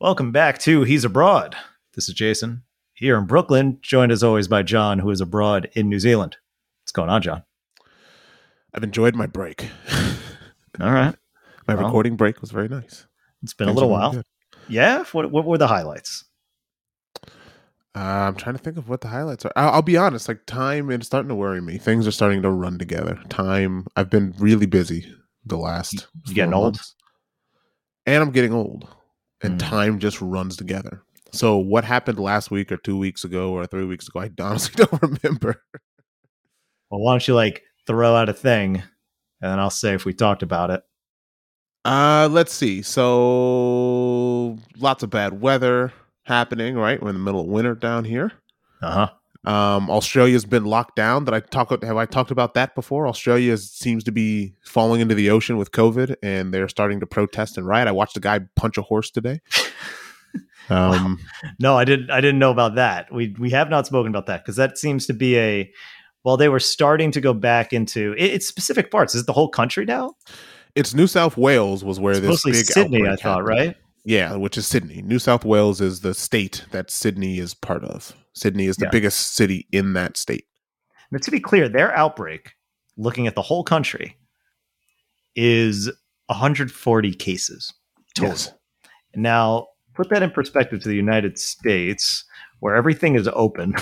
Welcome back to He's Abroad. This is Jason here in Brooklyn, joined as always by John, who is abroad in New Zealand. What's going on, John? I've enjoyed my break. All right. My Well, recording break was very nice. It's been a little while. going Yeah. What, what were the highlights? Uh, I'm trying to think of what the highlights are. I'll, I'll be honest, like time is starting to worry me. Things are starting to run together. Time. I've been really busy the last. You getting four old? and I'm getting old, and Mm. time just runs together. So what happened last week or two weeks ago or three weeks ago? I honestly don't remember. Well, why don't you like throw out a thing, and then I'll say if we talked about it. Uh, let's see. So lots of bad weather happening. Right, we're in the middle of winter down here. Uh huh. Um, Australia's been locked down. Did I talk? Have I talked about that before? Australia seems to be falling into the ocean with COVID, and they're starting to protest and riot. I watched a guy punch a horse today. Um, No, I didn't. I didn't know about that. We we have not spoken about that because that seems to be a. Well, they were starting to go back into it, it's specific parts. Is it the whole country now? it's New South Wales was where It's this mostly big Sydney, I thought, happened. right? Yeah, which is Sydney. New South Wales is the state that Sydney is part of. Sydney is the Yeah. biggest city in that state. Now, to be clear, their outbreak, looking at the whole country, is 140 cases total. Yes. Now, put that in perspective to the United States, where everything is open.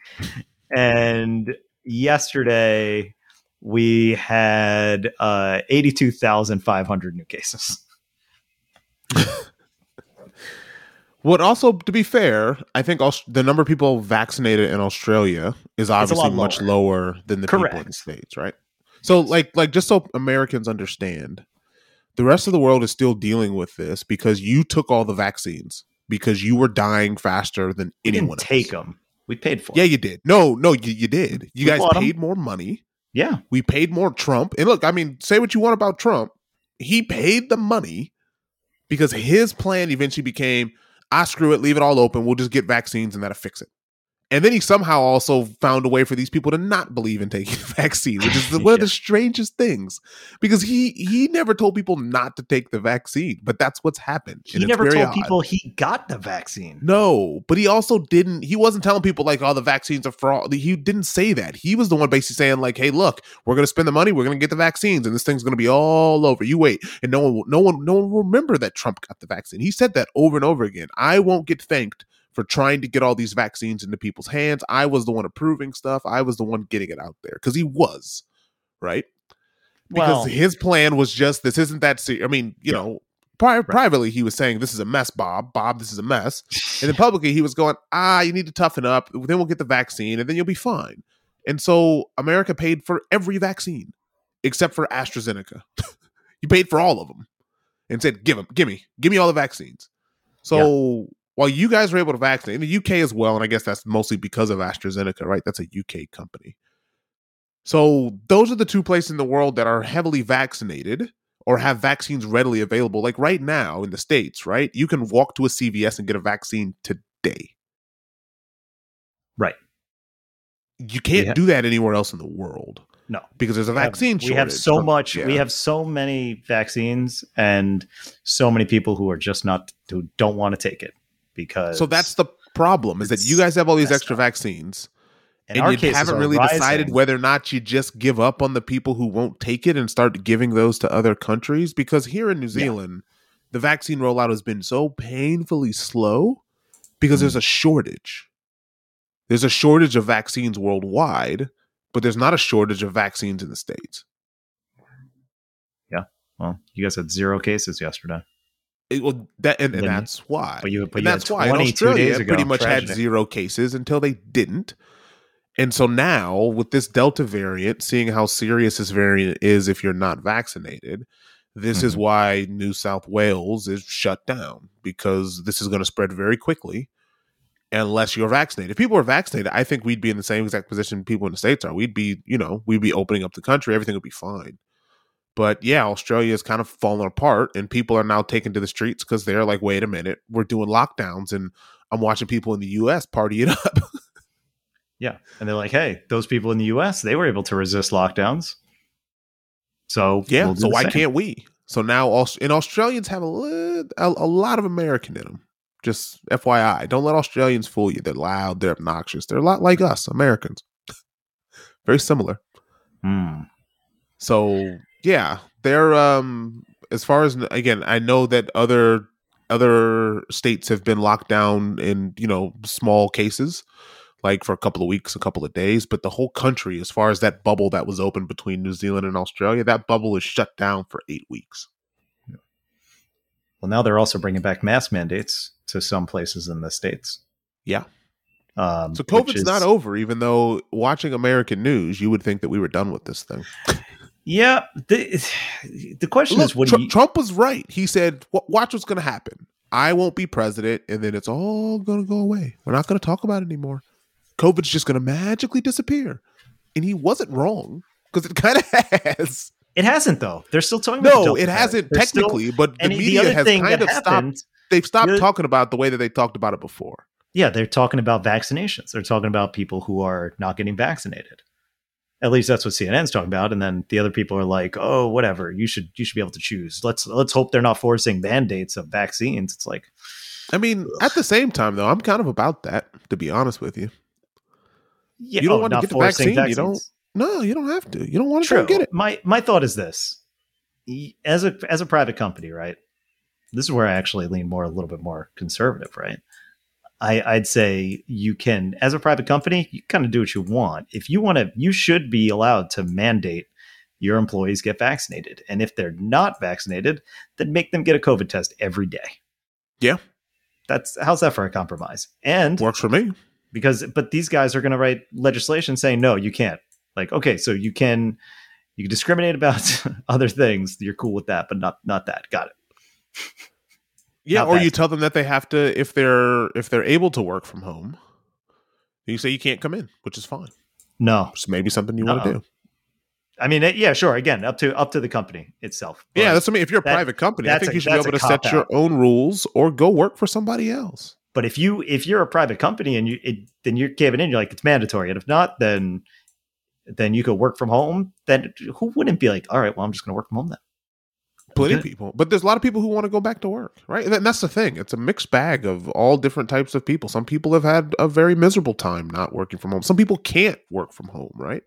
and yesterday, we had uh, 82,500 new cases. What also, to be fair, I think the number of people vaccinated in Australia is obviously much lower. than the people in the states, right? So, like, like just so Americans understand, the rest of the world is still dealing with this because you took all the vaccines because you were dying faster than We anyone didn't take else. them. We paid for Yeah, them. you did. No, no, you, you did. You We guys paid more money. Yeah. We paid more Trump. And look, I mean, say what you want about Trump. He paid the money because his plan eventually became, I screw it, leave it all open. We'll just get vaccines and that'll fix it. And then he somehow also found a way for these people to not believe in taking the vaccine, which is the, one of the strangest things. Because he he never told people not to take the vaccine, but that's what's happened. He never told odd. people he got the vaccine. No, but he also didn't. He wasn't telling people like, "Oh, the vaccines are fraud." He didn't say that. He was the one basically saying like, "Hey, look, we're going to spend the money. We're going to get the vaccines, and this thing's going to be all over. You wait." And no one, no one, no one will remember that Trump got the vaccine. He said that over and over again. I won't get thanked for trying to get all these vaccines into people's hands. I was the one approving stuff. I was the one getting it out there because he was right because Well- his plan was just this isn't that serious. I mean, you Yeah. know, pri- privately he was saying this is a mess, Bob. Bob, this is a mess. And then publicly he was going, ah, you need to toughen up. Then we'll get the vaccine, and then you'll be fine. And so America paid for every vaccine except for AstraZeneca. you paid for all of them and said, give them, give me, give me all the vaccines. So while you guys were able to vaccinate in the UK as well, and I guess that's mostly because of AstraZeneca, right? That's a UK company. So those are the two places in the world that are heavily vaccinated or have vaccines readily available. Like right now in the States, right? You can walk to a CVS and get a vaccine today. Right. You can't Yeah. do that anywhere else in the world No. because there's a We have- vaccine We have shortage. so much. We have so many vaccines, and so many people who are just not who don't want to take it because. So that's the problem is that you guys have all these extra up. vaccines in and you haven't really decided whether or not you just give up on the people who won't take it and start giving those to other countries because here in New Zealand the vaccine rollout has been so painfully slow because Mm. there's a shortage there's a shortage of vaccines worldwide but there's not a shortage of vaccines in the states yeah Well, you guys had zero cases yesterday, It- well, that and, and that's why. but you- but and you that's why in Australia ago, pretty much tragedy. had zero cases until they didn't. And so now with this Delta variant, seeing how serious this variant is if you're not vaccinated, this is Mhm. why New South Wales is shut down because this is going to spread very quickly unless you're vaccinated. If people are vaccinated, I think we'd be in the same exact position people in the States are. We'd be, you know, we'd be opening up the country, everything would be fine. But yeah, Australia is kind of falling apart, and people are now taking to the streets because they're like, wait a minute, we're doing lockdowns, and I'm watching people in the US party it up. yeah, and they're like, "Hey, those people in the U.S. they were able to resist lockdowns, so yeah, we'll so why same." can't we? So now, and Australians have a, a a lot of American in them. Just FYI, don't let Australians fool you. They're loud, they're obnoxious. They're a lot like us, Americans. Very similar. Hmm. So yeah, they're um as far as again, I know that other other states have been locked down in you know small cases, like for a couple of weeks, a couple of days, but the whole country, as far as that bubble that was open between New Zealand and Australia, that bubble is shut down for eight weeks. Well, now they're also bringing back mask mandates to some places in the states. Yeah. Um, So COVID's is- not over, even though watching American news, you would think that we were done with this thing. Yeah. The, the question Look, is, what Tr- you? Trump was right. He said, "Watch what's going to happen. I won't be president, and then it's all going to go away. We're not going to talk about it anymore. COVID's just going to magically disappear." And he wasn't wrong because it kind of has. it hasn't though. They're still talking. about the No, it hasn't They're still- technically, but the the media other has thing kind of happened, stopped. They've stopped the- talking about the way that they talked about it before. yeah, they're talking about vaccinations. They're talking about people who are not getting vaccinated. At least that's what CNN's talking about. And then the other people are like, "Oh, whatever. You should you should be able to choose. Let's let's hope they're not forcing mandates of vaccines." It's like, I mean, at the same time, though, I'm kind of about that. To be honest with you, yeah, You don't oh, want to get the vaccine, you don't- no, you don't have to. You don't want to get it. My my thought is this: as a as a private company, right? This is where I actually lean more a little bit more conservative, right? I, I'd say you can, as a private company, you kind of do what you want. If you want to, you should be allowed to mandate your employees get vaccinated, and if they're not vaccinated, then make them get a COVID test every day. Yeah. that's how's that for a compromise? And Works for me. because but these guys are going to write legislation saying no you can't like okay so you can you can discriminate about other things you're cool with that but not not that got it Yeah, or you tell them that they have to if they're if they're able to work from home. You say you can't come in, which is fine. no It's maybe something you want to do. i mean yeah sure again up to up to the company itself Yeah, that's what I mean. If you're a that- private company, I think a- you should be able to set your own rules or go work for somebody else. but if you if you're a private company and you it, then you're giving in you're like it's mandatory and if not then then you could work from home then who wouldn't be like all right well i'm just going to work from home then Plenty of Okay. people, but there's a lot of people who want to go back to work, right? And that's the thing. It's a mixed bag of all different types of people. Some people have had a very miserable time not working from home. Some people can't work from home, right?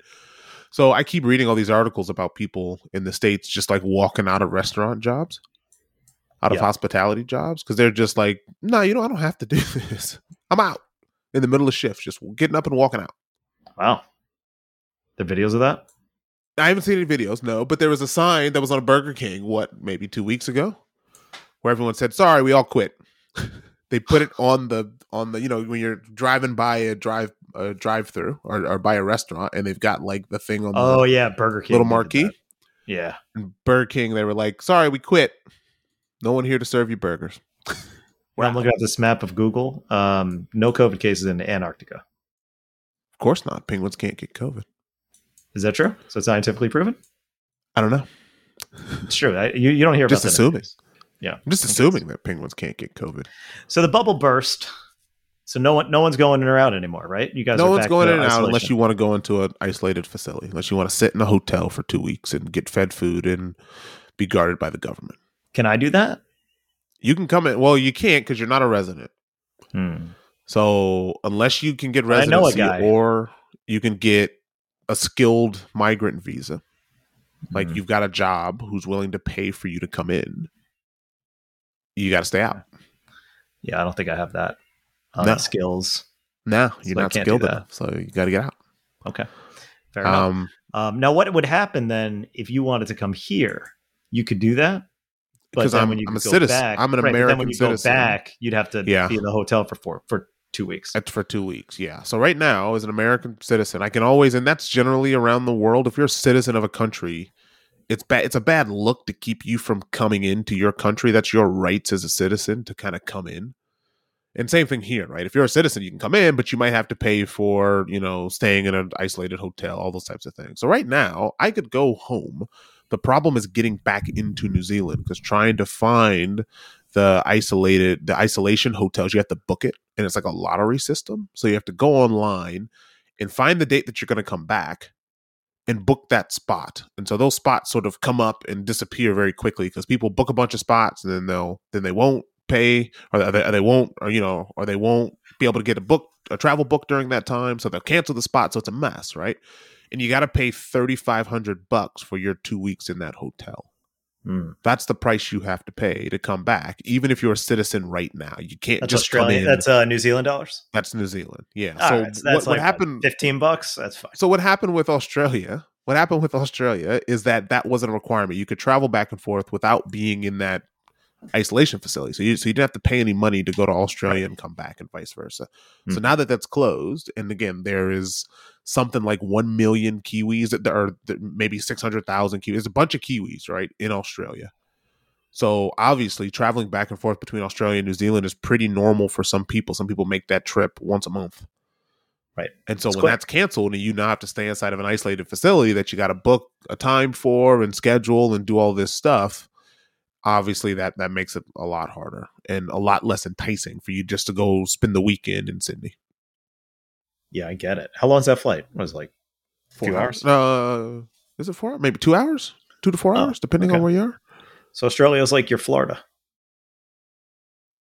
So I keep reading all these articles about people in the states just like walking out of restaurant jobs, out of Yeah. hospitality jobs, because they're just like, no, you know, I don't have to do this. I'm out in the middle of shift, just getting up and walking out. wow the videos of that I haven't seen any videos, no, but there was a sign that was on a Burger King, what, maybe two weeks ago, where everyone said, "Sorry, we all quit." they put it on the on the you know when you're driving by a drive a drive through or, or by a restaurant, and they've got like the thing on the oh yeah burger king little marquee. yeah And Burger King, they were like, "Sorry, we quit. No one here to serve you burgers." When I'm looking at this map of Google. Um, no COVID cases in Antarctica. Of course not. Penguins can't get COVID. Is that true? So it's scientifically proven. I don't know. It's true. I, you, you don't hear Just about that. assuming. anyways. Yeah. I'm just assuming that penguins can't get COVID. So the bubble burst. So no one, no one's going in or out anymore, right? You guys. no one's going in and out unless you want to go into an isolated facility, unless you want to sit in a hotel for two weeks and get fed food and be guarded by the government. Can I do that? You can come in. Well, you can't because you're not a resident. Hmm. So unless you can get I know a residency guy. or you can get a skilled migrant visa, like Hmm. you've got a job who's willing to pay for you to come in, you got to stay out. Yeah, I don't think I have that uh, No. skills. No, you're I not skilled enough. So you got to get out. Okay, fair enough. Um, Um, now, what would happen then if you wanted to come here? You could do that. But because I'm, when you I'm a go citizen. back- I'm an right, American then when you citizen. go back, you'd have to Yeah. be in the hotel for four, for two weeks. That's for two weeks. Yeah. So right now, as an American citizen, I can always, and that's generally around the world. If you're a citizen of a country, it's bad. It's a bad look to keep you from coming into your country. That's your rights as a citizen to kind of come in. And same thing here, right? If you're a citizen, you can come in, but you might have to pay for, you know, staying in an isolated hotel, all those types of things. So right now, I could go home. The problem is getting back into New Zealand because trying to find the isolated the isolation hotels you have to book it and it's like a lottery system so you have to go online and find the date that you're going to come back and book that spot. And so those spots sort of come up and disappear very quickly because people book a bunch of spots and then they'll then they won't pay or they, or they won't or you know or they won't be able to get a book a travel book during that time so they'll cancel the spot so it's a mess right and you got to pay 3500 bucks for your 2 weeks in that hotel Hmm. that's the price you have to pay to come back even if you're a citizen right now you can't That's just come in That's uh, New Zealand dollars. that's New Zealand yeah All so right, so that's what, what happened Fifteen bucks. That's fine. so what happened with Australia? What happened with Australia is that that wasn't a requirement. You could travel back and forth without being in that isolation facility. So you so you didn't have to pay any money to go to Australia and come back, and vice versa. So Hmm. now that that's closed, and again there is something like one million Kiwis, that are maybe six hundred thousand Kiwis. There's a bunch of Kiwis right in Australia. So obviously, traveling back and forth between Australia and New Zealand is pretty normal for some people. Some people make that trip once a month. Right. And so It's when quick. that's canceled and you now have to stay inside of an isolated facility that you got to book a time for and schedule and do all this stuff, obviously that that makes it a lot harder and a lot less enticing for you just to go spend the weekend in Sydney. Yeah, I get it. How long's that flight? Was it like Four Two hours? Uh, is it four? Maybe two hours, two to four Oh, hours, depending okay. on where you are. so? Australia is like your Florida.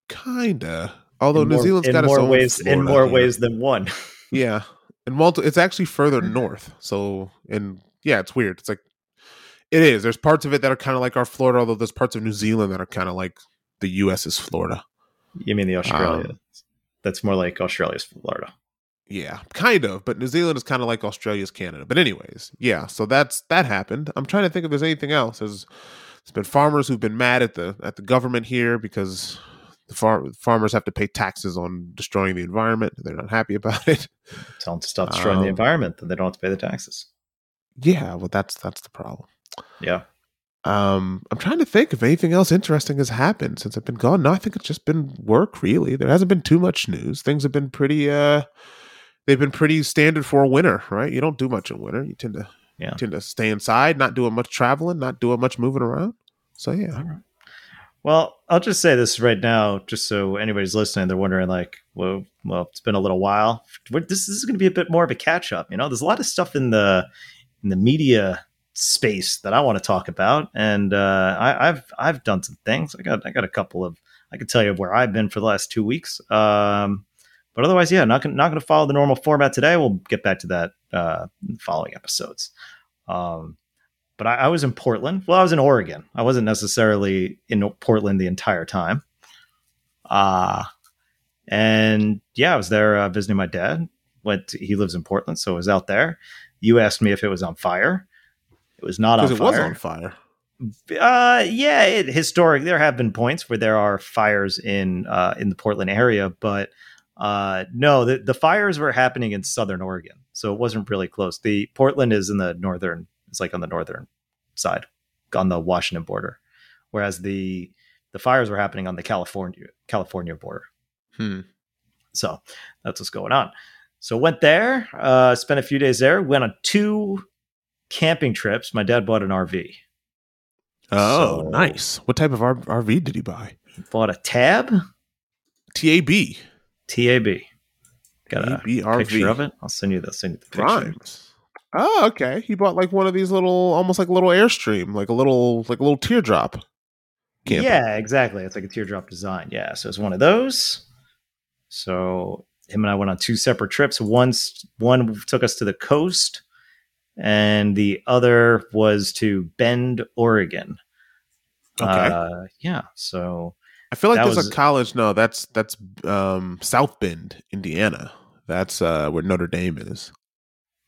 Kinda. Although in New more, Zealand's in got its more own ways in more here. ways than one. Yeah, and multi- it's actually further north. So, and yeah, it's weird. It's like it is. There's parts of it that are kind of like our Florida, although there's parts of New Zealand that are kind of like the U.S.'s Florida. You mean the Australia? Um, That's more like Australia's Florida. Yeah, kind of. But New Zealand is kind of like Australia's Canada. But anyways, yeah. So that's that happened. I'm trying to think if there's anything else. There's there's been farmers who've been mad at the at the government here because the far, farmers have to pay taxes on destroying the environment. They're not happy about it. Tell them to stop destroying the Um, environment, then they don't have to pay the taxes. Yeah, well, that's that's the problem. Yeah. Um, I'm trying to think if anything else interesting has happened since I've been gone. No, I think it's just been work. Really, there hasn't been too much news. Things have been pretty. uh They've been pretty standard for a winter, right? You don't do much in winter. You tend to Yeah. tend to stay inside, not doing much traveling, not doing much moving around. So yeah, right. Well, I'll just say this right now, just so anybody's listening, they're wondering, like, well, well, it's been a little while. This, this is going to be a bit more of a catch up. You know, there's a lot of stuff in the in the media space that I want to talk about, and uh, I, I've I've done some things. I got I got a couple of. I can tell you where I've been for the last two weeks. Um, but otherwise, yeah, not gonna, not going to follow the normal format today. We'll get back to that uh, in the following episodes. Um, but I, I was in Portland. Well, I was in Oregon. I wasn't necessarily in Portland the entire time. Uh and yeah, I was there uh, visiting my dad. Went to- he lives in Portland, so I was out there. You asked me if it was on fire. It was not on fire. it was on fire. Uh, yeah, it, historic. There have been points where there are fires in uh, in the Portland area, but uh, no, the, the fires were happening in southern Oregon, so it wasn't really close. The Portland is in the northern. It's like on the northern side, on the Washington border, whereas the the fires were happening on the California California border. Hmm. So that's what's going on. So went there, uh, spent a few days there. Went on two camping trips. My dad bought an RV. Oh, So- nice. What type of R- RV did he buy? bought a tab TAB. tab got a TAB picture of it i'll send you the send you the picture Rhymes. Oh, okay. He bought like one of these little, almost like a little airstream, like a little, like a little teardrop. camper. yeah exactly it's like a teardrop design yeah so it's one of those so him and i went on two separate trips once one took us to the coast and the other was to bend oregon Okay. uh, yeah so I feel like there's was- a college. No, that's that's um, South Bend, Indiana. That's uh, where Notre Dame is.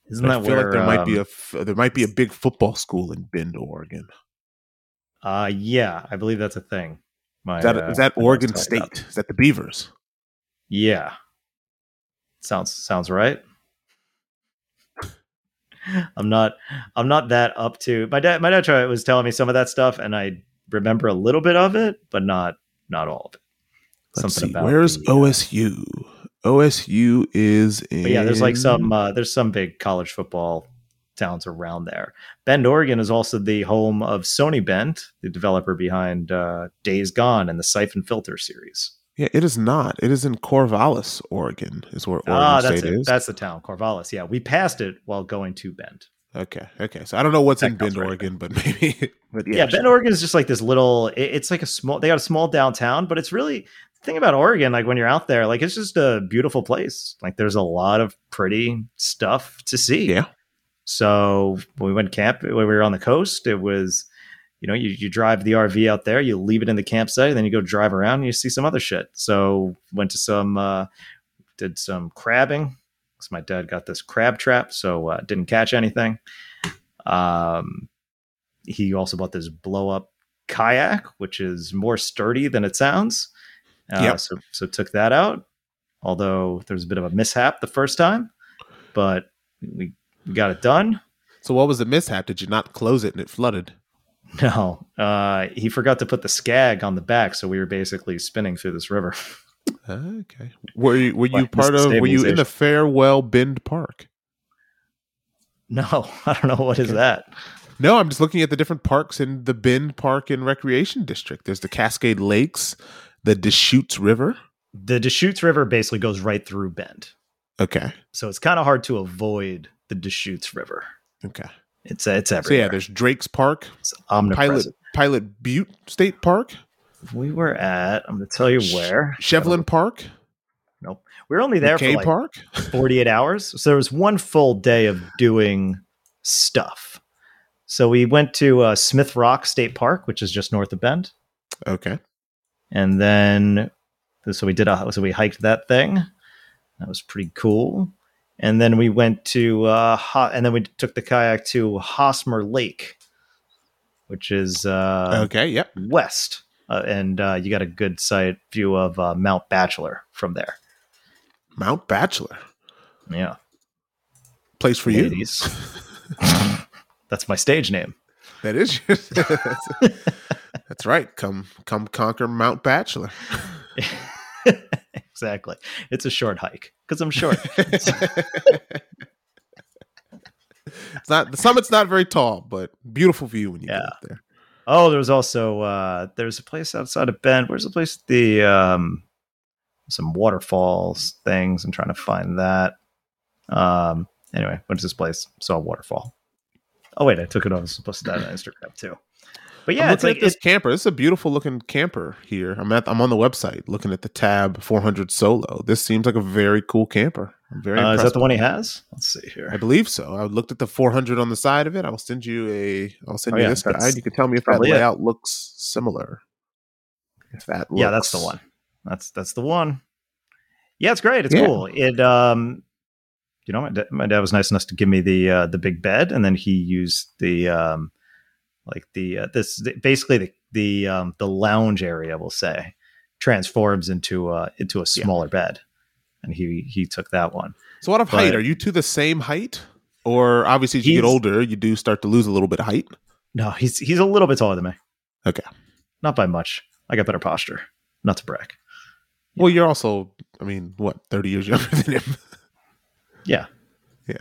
isn't I that feel where like there might be a um, there might be a big football school in Bend, Oregon. uh yeah i believe that's a thing My, Is that, uh, is that Oregon State? Is that the Beavers? Yeah. Sounds sounds right. I'm not I'm not that up to my dad my dad tried, was telling me some of that stuff and I remember a little bit of it, but not not all of it. Let's Something see. about Where's the, uh, OSU? OSU is in. Yeah, there's like some uh, there's some big college football towns around there. Bend, Oregon is also the home of Sony Bend, the developer behind uh, Days Gone and the Siphon Filter series. Yeah, it is not. It is in Corvallis, Oregon. Is where Oregon ah, that's State it. is. That's the town, Corvallis. Yeah, we passed it while going to Bend. Okay, okay. So I don't know what's That in Bend, right Oregon, but maybe. But Yeah, yeah, Bend. Oregon is just like this little. It, it's like a small. They got a small downtown, but it's really the thing about Oregon. Like when you're out there, like it's just a beautiful place. Like there's a lot of pretty stuff to see. Yeah. So when we went camp when we were on the coast, it was, you know, you, you drive the RV out there, you leave it in the campsite, then you go drive around and you see some other shit. So went to some, uh, did some crabbing because my dad got this crab trap, so uh, didn't catch anything. Um, he also bought this blow up kayak, which is more sturdy than it sounds. Uh, Yep. So so took that out. Although there was a bit of a mishap the first time, but we, we got it done. So what was the mishap? Did you not close it and it flooded? No, uh, he forgot to put the skeg on the back, so we were basically spinning through this river. Okay. Were you were you What, part of? Were you in the Farewell Bend Park? No, I don't know what is Okay. that. No, I'm just looking at the different parks in the Bend Park and Recreation District. There's the Cascade Lakes, the Deschutes River. The Deschutes River basically goes right through Bend, Okay. so it's kind of hard to avoid the Deschutes River. Okay. It's it's everywhere. So yeah, there's Drake's Park, it's Pilot. Pilot Butte State Park, We were at. I'm going to tell you where. Shevlin Park, Nope. We were only there McKay for like Park. 48 hours. So there was one full day of doing stuff. So we went to uh, Smith Rock State Park, which is just north of Bend, Okay. and then so we did a so we hiked that thing. That was pretty cool. And then we went to uh, Ho- and then we took the kayak to Hosmer Lake, which is uh, Okay. Yep. west, uh, and uh, you got a good sight view of uh, Mount Bachelor from there. Mount Bachelor. Yeah, Place for you. That's my stage name. That is your, That's right. Come come conquer Mount Bachelor. exactly. It's a short hike because I'm short. it's not the summit's not very tall, but beautiful view when you get Yeah. up there. oh, there was also uh there's a place outside of Bend. Where's the place? The um some waterfalls things. I'm trying to find that. Um anyway, went to this place, saw a waterfall. Oh wait, I took it on. I was supposed to that on Instagram too. But yeah, I'm it's like at this it, camper. This is a beautiful looking camper here. I'm at I'm on the website looking at the tab 400 Solo. This seems like a very cool camper. I'm very uh, is that the one he has? Let's see here. I believe so. I looked at the 400 on the side of it. I will send you a. I'll send Oh, you yeah, this guide. You can tell me if that probably it. layout looks similar. If that looks, Yeah, that's the one. That's that's the one. Yeah, it's great. It's Yeah. cool. It um you know, my dad, my dad was nice enough to give me the uh the big bed and then he used the um like the uh, this basically the the um the lounge area we'll say transforms into uh into a Yeah. smaller bed. And he he took that one. So, what of height? Are you two the same height, or obviously as you get older, you do start to lose a little bit of height? No, he's he's a little bit taller than me. Okay. Not by much. I got better posture. Not to brag. Well, you're also, I mean, what, 30 years younger than him? Yeah. Yeah.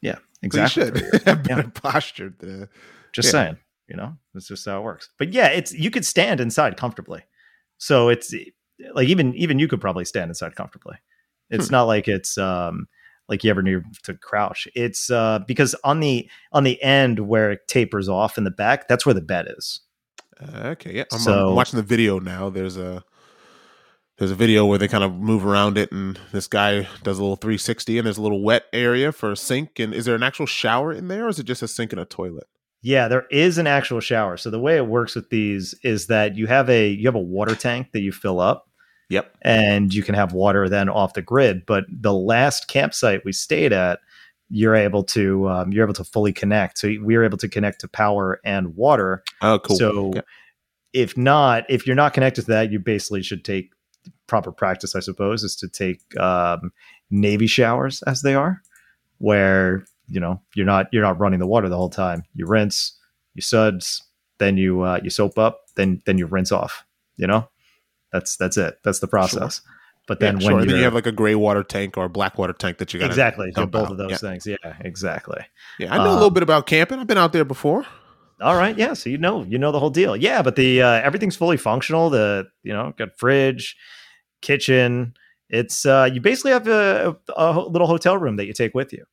Yeah. So Exactly. you should have better posture. To, Just Yeah. saying, you know, that's just how it works. But yeah, it's you could stand inside comfortably. So it's like even even you could probably stand inside comfortably. It's Hmm. not like it's um like you ever need to crouch. It's uh because on the on the end where it tapers off in the back, that's where the bed is. Uh, okay, yeah. I'm, So- I'm watching the video now. There's a there's a video where they kind of move around it, and this guy does a little 360, and there's a little wet area for a sink. And is there an actual shower in there, or is it just a sink and a toilet? Yeah, there is an actual shower. So the way it works with these is that you have a you have a water tank that you fill up Yep. and you can have water then off the grid. But the last campsite we stayed at, you're able to um, you're able to fully connect. So we were able to connect to power and water. Oh, cool. So if not, if you're not connected to that, you basically should take proper practice. I suppose is to take um, navy showers as they are, where you know you're not you're not running the water the whole time. You rinse, you suds, then you uh, you soap up, then then you rinse off. You know, that's that's it. That's the process. But then sure. when And then you have like a gray water tank or a black water tank that you got exactly both out. of those Yeah. things. Yeah, exactly. Yeah, I know a little Um, bit about camping. I've been out there before. All right, yeah. So you know, you know the whole deal. Yeah, but the uh, everything's fully functional. The you know, got fridge, kitchen. It's uh, you basically have a, a little hotel room that you take with you,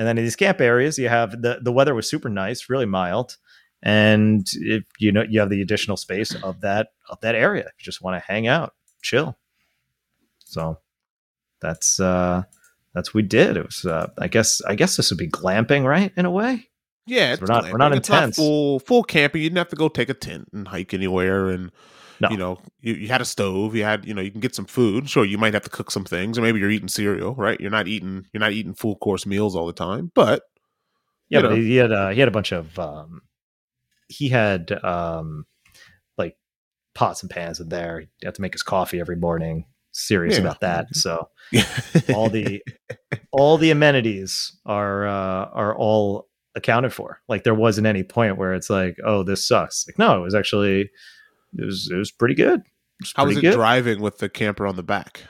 And then in these camp areas, you have the the weather was super nice, really mild, and if you know you have the additional space of that of that area. You just want to hang out, chill. So that's uh that's what we did. It was uh, I guess I guess this would be glamping, right? In a way. Yeah, we're not- we're not glamping. It's not intense. full full camping. You didn't have to go take a tent and hike anywhere. And No. you know, you, you had a stove. You had you know you can get some food. Sure, you might have to cook some things, or maybe you're eating cereal. Right? You're not eating you're not eating full course meals all the time. But Yeah, you but know. he had uh, he had a bunch of um, he had um, like pots and pans in there. He had to make his coffee every morning. Serious Yeah. about that. So all the all the amenities are uh, are all accounted for. Like there wasn't any point where it's like, oh, this sucks. Like no, it was actually it was it was pretty good. Was how was it good. driving with the camper on the back?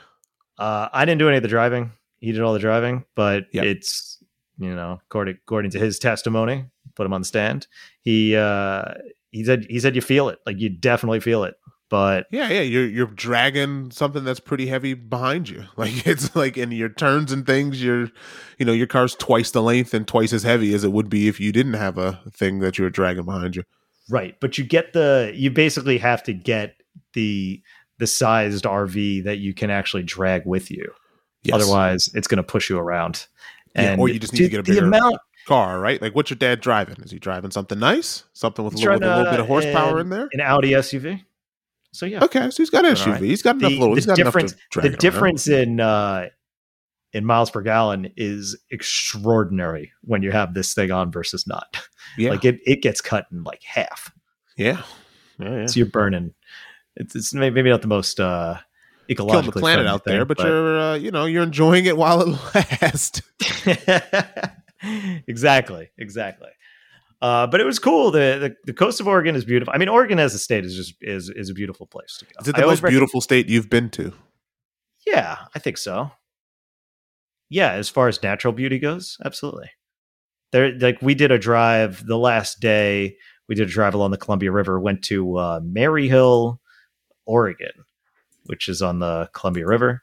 Uh, I didn't do any of the driving. He did all the driving, but Yep. it's you know according according to his testimony, put him on the stand. He uh, he said he said you feel it, like you definitely feel it. But Yeah, yeah, you're you're dragging something that's pretty heavy behind you. Like it's like in your turns and things, you're you know, your car's twice the length and twice as heavy as it would be if you didn't have a thing that you were dragging behind you. Right, but you get the you basically have to get the the sized RV that you can actually drag with you. Yes. Otherwise, it's going to push you around. Yeah, or you just need to get a bigger- amount car, right? Like what's your dad driving? Is he driving something nice? Something with, a little, with a little bit of horsepower an- in there? an Audi SUV. So yeah, Okay, so he's got an SUV. right. He's got enough the, little the he's got difference enough to drag the around. difference in uh in miles per gallon is extraordinary when you have this thing on versus not Yeah. like it it gets cut in like half yeah. Yeah, yeah. so you're burning it's, it's maybe not the most uh ecologically Killing the planet out there, thing, but, you're uh, you know, you're enjoying it while it lasts. exactly exactly uh, but it was cool. The, the the coast of Oregon is beautiful. I mean, Oregon as a state is just is is a beautiful place to go. Is it the always most beautiful state you've been to? Yeah, I think so. Yeah, as far as natural beauty goes, absolutely. There, like we did a drive the last day. We did a drive along the Columbia River. Went to uh, Maryhill, Oregon, which is on the Columbia River,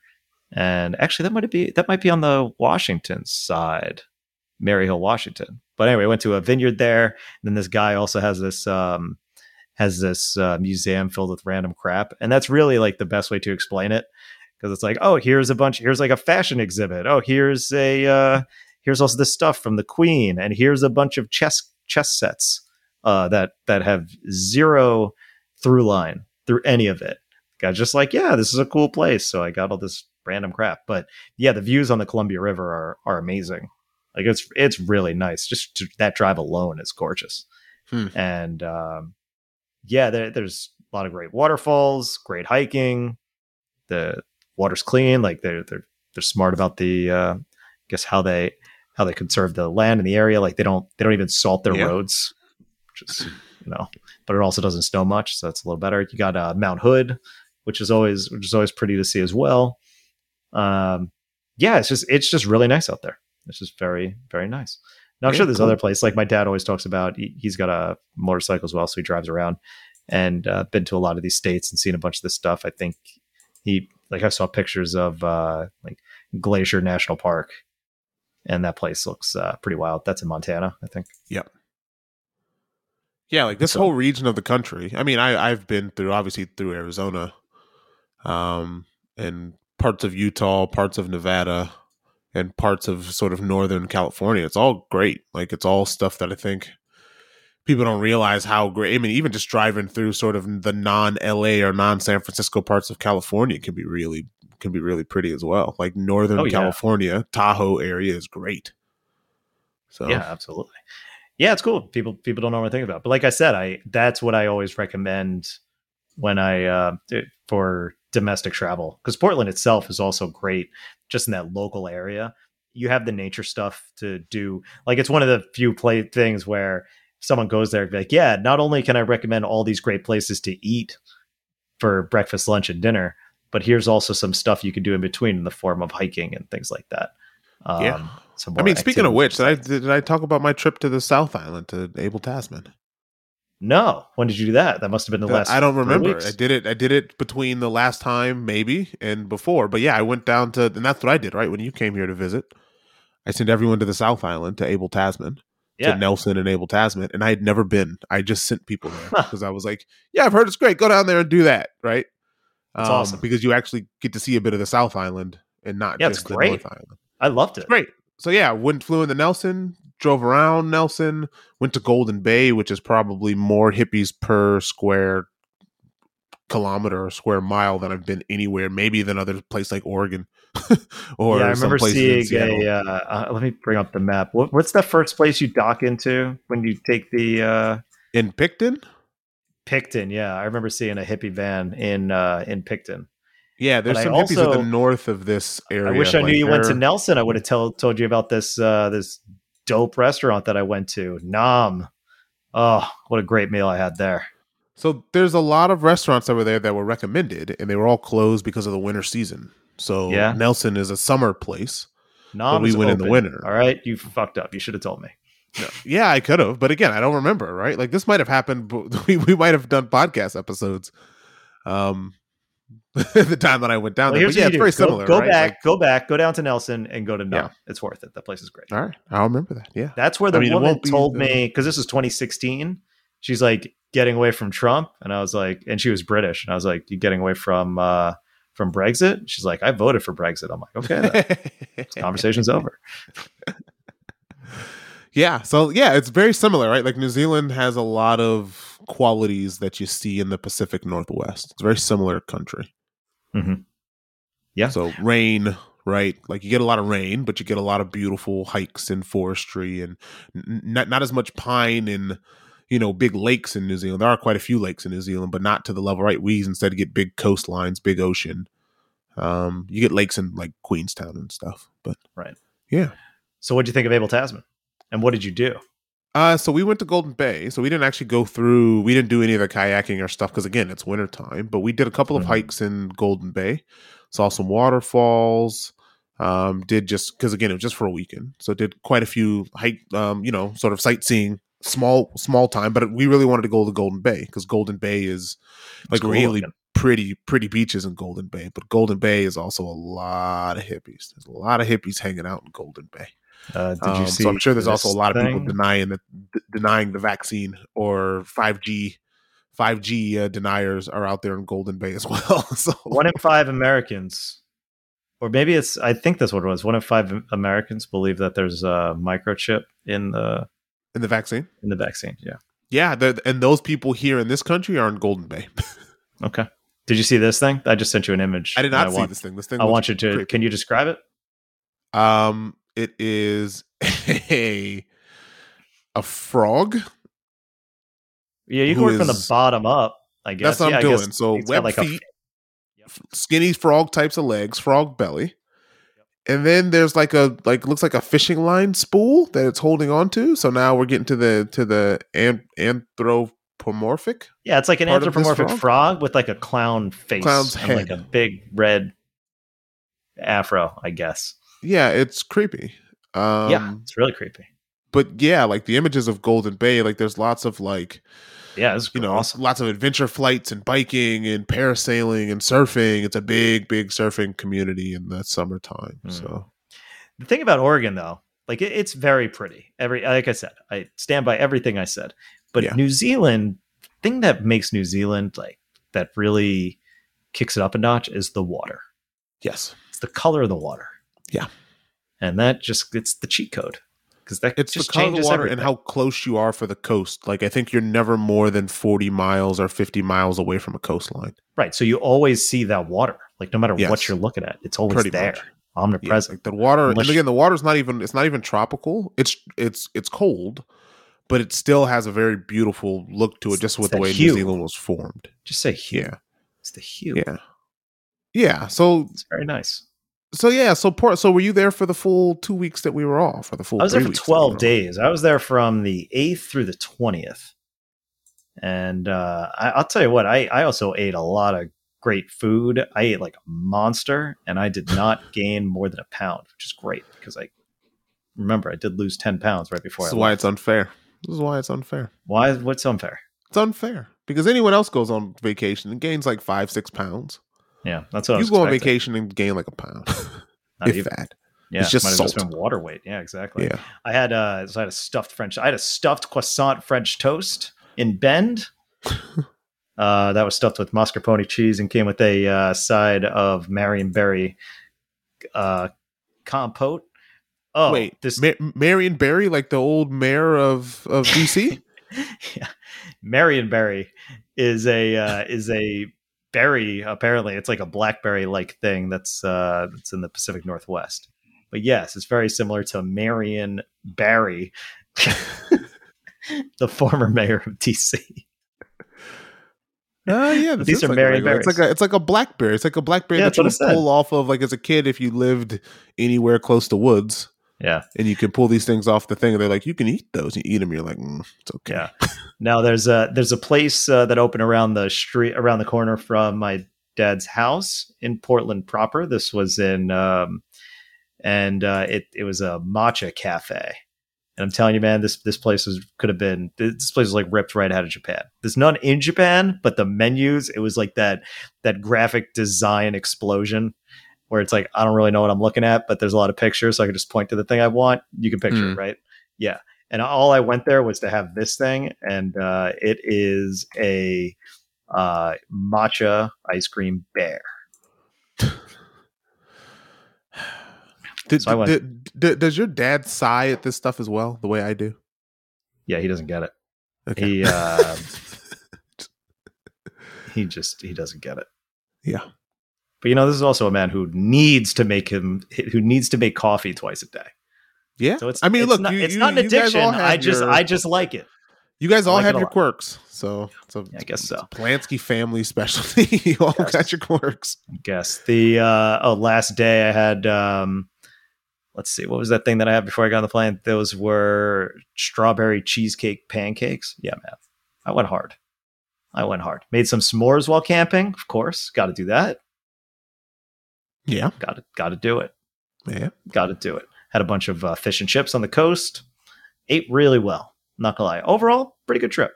and actually that might be that might be on the Washington side, Maryhill, Washington. But anyway, went to a vineyard there. And then this guy also has this um, has this uh, museum filled with random crap, and that's really like the best way to explain it because it's like, oh, here's a bunch, here's like a fashion exhibit. Oh, here's a uh, here's also this stuff from the Queen, and here's a bunch of chess chess sets uh, that that have zero through line through any of it. Got just like, yeah, this is a cool place, so I got all this random crap. But yeah, the views on the Columbia River are are amazing. Like it's it's really nice. Just to, that drive alone is gorgeous, Hmm. and um, yeah, there, there's a lot of great waterfalls, great hiking. The water's clean. Like they're they're they're smart about the uh, I guess how they how they conserve the land in the area. Like they don't they don't even salt their Yeah. roads, which is you know, but it also doesn't snow much, so that's a little better. You got uh, Mount Hood, which is always which is always pretty to see as well. Um, yeah, it's just it's just really nice out there. It's just very very nice. Now I'm Yeah, sure there's cool. other places like my dad always talks about. He, he's got a motorcycle as well, so he drives around and uh, been to a lot of these states and seen a bunch of this stuff. I think he like I saw pictures of uh, like Glacier National Park, and that place looks uh, pretty wild. That's in Montana, I think. Yeah, like this So- whole region of the country. I mean, I I've been through obviously through Arizona, um, and parts of Utah, parts of Nevada, and parts of sort of northern California. It's all great. Like it's all stuff that I think people don't realize how great. I mean, even just driving through sort of the non LA or non San Francisco parts of California can be really can be really pretty as well. Like northern Oh, yeah. California, Tahoe area is great. So Yeah, absolutely. Yeah, it's cool. People people don't to think about. But like I said, I that's what I always recommend when I uh, for domestic travel because Portland itself is also great just in that local area. You have the nature stuff to do. Like it's one of the few play things where someone goes there and be like, yeah, not only can I recommend all these great places to eat for breakfast, lunch, and dinner, but here's also some stuff you can do in between in the form of hiking and things like that. Um, Yeah. I mean, speaking of which, did I did I talk about my trip to the South Island to Abel Tasman? No. When did you do that? That must have been the last. I don't remember. I did it. I did it between the last time, maybe, and before. But yeah, I went down to, and that's what I did. Right when you came here to visit, I sent everyone to the South Island to Abel Tasman, Yeah. to Nelson and Abel Tasman, and I had never been. I just sent people there because I was like, "Yeah, I've heard it's great. Go down there and do that." Right? Um, That's awesome. because you actually get to see a bit of the South Island and not Yeah, it's just the. North Island. I loved it. Great. So yeah, went flew into Nelson, drove around Nelson, went to Golden Bay, which is probably more hippies per square kilometer or square mile than I've been anywhere, maybe than other place like Oregon or yeah, I remember seeing a. Uh, uh, let me bring up the map. What, what's the first place you dock into when you take the uh, in Picton. Picton? Yeah, I remember seeing a hippie van in uh, in Picton. Yeah, there's But I some hippies at the north of this area. I wish I knew like you went to Nelson. I would have told told you about this uh, this dope restaurant that I went to. Nam. Oh, what a great meal I had there. So there's a lot of restaurants that were there that were recommended, and they were all closed because of the winter season. So Yeah. Nelson is a summer place. Nam. we is went in the winter. All right, you fucked up. You should have told me. Yeah, I could have, but again, I don't remember. Right? Like this might have happened. but We we might have done podcast episodes. Um, the time that I went down Well, there, but yeah, it's very. Go- similar. Go, right? back, Like, go back, go down to Nelson and go to Nam. Yeah. It's worth it. That place is great. all right, I'll remember that. Yeah, That's where the I mean, woman told the- me because this was 2016. She's like getting away from Trump, and I was like, and she was British, and I was like, you getting away from uh from Brexit? She's like, I voted for Brexit. I'm like, okay, conversation's over. yeah so yeah it's very similar right like new zealand has a lot of qualities that you see in the pacific northwest it's a very similar country Mhm. Yeah. so rain right like you get a lot of rain but you get a lot of beautiful hikes and forestry and n- not, not as much pine and you know big lakes in new zealand there are quite a few lakes in new zealand but not to the level right we instead get big coastlines big ocean um you get lakes in like queenstown and stuff but Right. yeah So, what do you think of Abel Tasman? And what did you do? Uh, so we went to Golden Bay. So we didn't actually go through. We didn't do any of the kayaking or stuff because again, it's wintertime. But we did a couple of Mhm. hikes in Golden Bay. Saw some waterfalls. Um, did just because again, it was just for a weekend. So did quite a few hike. Um, you know, sort of sightseeing, small small time. But we really wanted to go to Golden Bay because Golden Bay is like cool really pretty pretty beaches in Golden Bay. But Golden Bay is also a lot of hippies. There's a lot of hippies hanging out in Golden Bay. Uh, did you Um, see? so I'm sure there's also a lot of thing? people denying the d- denying the vaccine or 5G 5G uh, deniers are out there in Golden Bay as well. so One in five Americans, or maybe it's. I think that's what it was. One in five Americans believe that there's a microchip in the in the vaccine, in the vaccine. Yeah. yeah, the- and those people here in this country are in Golden Bay. Okay. Did you see this thing? I just sent you an image. I did not see want, this thing. This thing. I want you to. creepy. Can you describe it? Um, it is a a frog. Yeah, you can work from the bottom up. I guess That's what Yeah, I'm I doing. So web like a- feet, skinny frog types of legs, frog belly. And then there's like a like looks like a fishing line spool that it's holding on to. So now we're getting to the to the an- anthropomorphic. Yeah, it's like an part of this anthropomorphic frog? frog? with like a clown face Clown's and like a big red afro, I guess. Yeah, it's creepy. Um, yeah, it's really creepy. but yeah, like the images of Golden Bay, like there's lots of like Yeah, it's you know awesome. lots of adventure flights and biking and parasailing and surfing. It's a big big surfing community in the summertime. Mm. So The thing about Oregon, though, like it, it's very pretty. Every like I said, I stand by everything I said. But Yeah. New Zealand, thing that makes New Zealand like that really kicks it up a notch is the water. yes, It's the color of the water. Yeah. and that just it's the cheat code because that it's just the color of the water everything. and how close you are for the coast. Like I think you're never more than 40 miles or 50 miles away from a coastline. right. So you always see that water, like no matter Yes. what you're looking at, it's always Pretty there, much. Yeah, omnipresent. like the water Unless- and again the water's not even it's not even tropical. It's it's it's cold, but it still has a very beautiful look to it just it's with the way hue. New Zealand was formed. just say hue. Yeah. It's the hue. Yeah. Yeah. So It's very nice. So yeah, so port so were you there for the full 2 weeks that we were off For the full I was there for that we 12 days. I was there from the 8th through the 20th. And uh, I, I'll tell you what, I, I also ate a lot of great food. I ate like a monster and I did not gain more than a pound, which is great because I remember I did lose 10 pounds right before This I is why it's unfair. This is why it's unfair. Why? What's unfair? It's unfair because anyone else goes on vacation and gains like five, six pounds. Yeah, that's what you go on expecting. vacation and gain like a pound, Not if even. that. Yeah, It's just might salt. been water weight. Yeah, exactly. Yeah. I had uh, so I had a stuffed French. I had a stuffed croissant French toast in Bend. uh, that was stuffed with mascarpone cheese and came with a uh, side of Marionberry uh, compote. Oh, Wait, this Ma- Marion Barry, like the old mayor of of DC. yeah. Marionberry is a uh, is a berry. Apparently, it's like a blackberry like thing that's uh, that's in the Pacific Northwest. But yes, it's very similar to Marion Barry, the former mayor of DC. Oh yeah, These are like regular- It's like a it's like a blackberry. It's like a blackberry Yeah, that you what I would said. pull off of like as a kid if you lived anywhere close to woods, Yeah, and you can pull these things off the thing. And they're like, you can eat those. You eat them. You're like, mm, it's okay. yeah. Now there's a there's a place uh, that opened around the street around the corner from my dad's house in Portland proper. This was in um, and uh, it it was a matcha cafe. And I'm telling you, man, this this place was could have been this place was like ripped right out of Japan. There's none in Japan, but the menus it was like that that graphic design explosion where it's like I don't really know what I'm looking at, but there's a lot of pictures, so I can just point to the thing I want. You can picture Mm. it, right? Yeah. And all I went there was to have this thing, and uh, it is a uh, matcha ice cream bear. Did, So did- did- does your dad sigh at this stuff as well, the way I do? Yeah, he doesn't get it. Okay. He uh, he just he doesn't get it. yeah. But you know, this is also a man who needs to make him who needs to make coffee twice a day. Yeah. So it's I mean, it's look, not, you, it's you- not an addiction. I just your- I just like it. You guys all like have your lot. quirks, so so Yeah, I guess so. Polanski family specialty. you all Yes. got your quirks. I guess the uh, oh last day I had um, let's see what was that thing that I had before I got on the plane? Those were strawberry cheesecake pancakes. Yeah, man, I went hard. I went hard. Made some s'mores while camping. Of course, got to do that. Yeah, Got to got to do it. yeah. Got to do it. Had a bunch of uh, fish and chips on the coast. Ate really well. Not gonna lie. Overall, pretty good trip.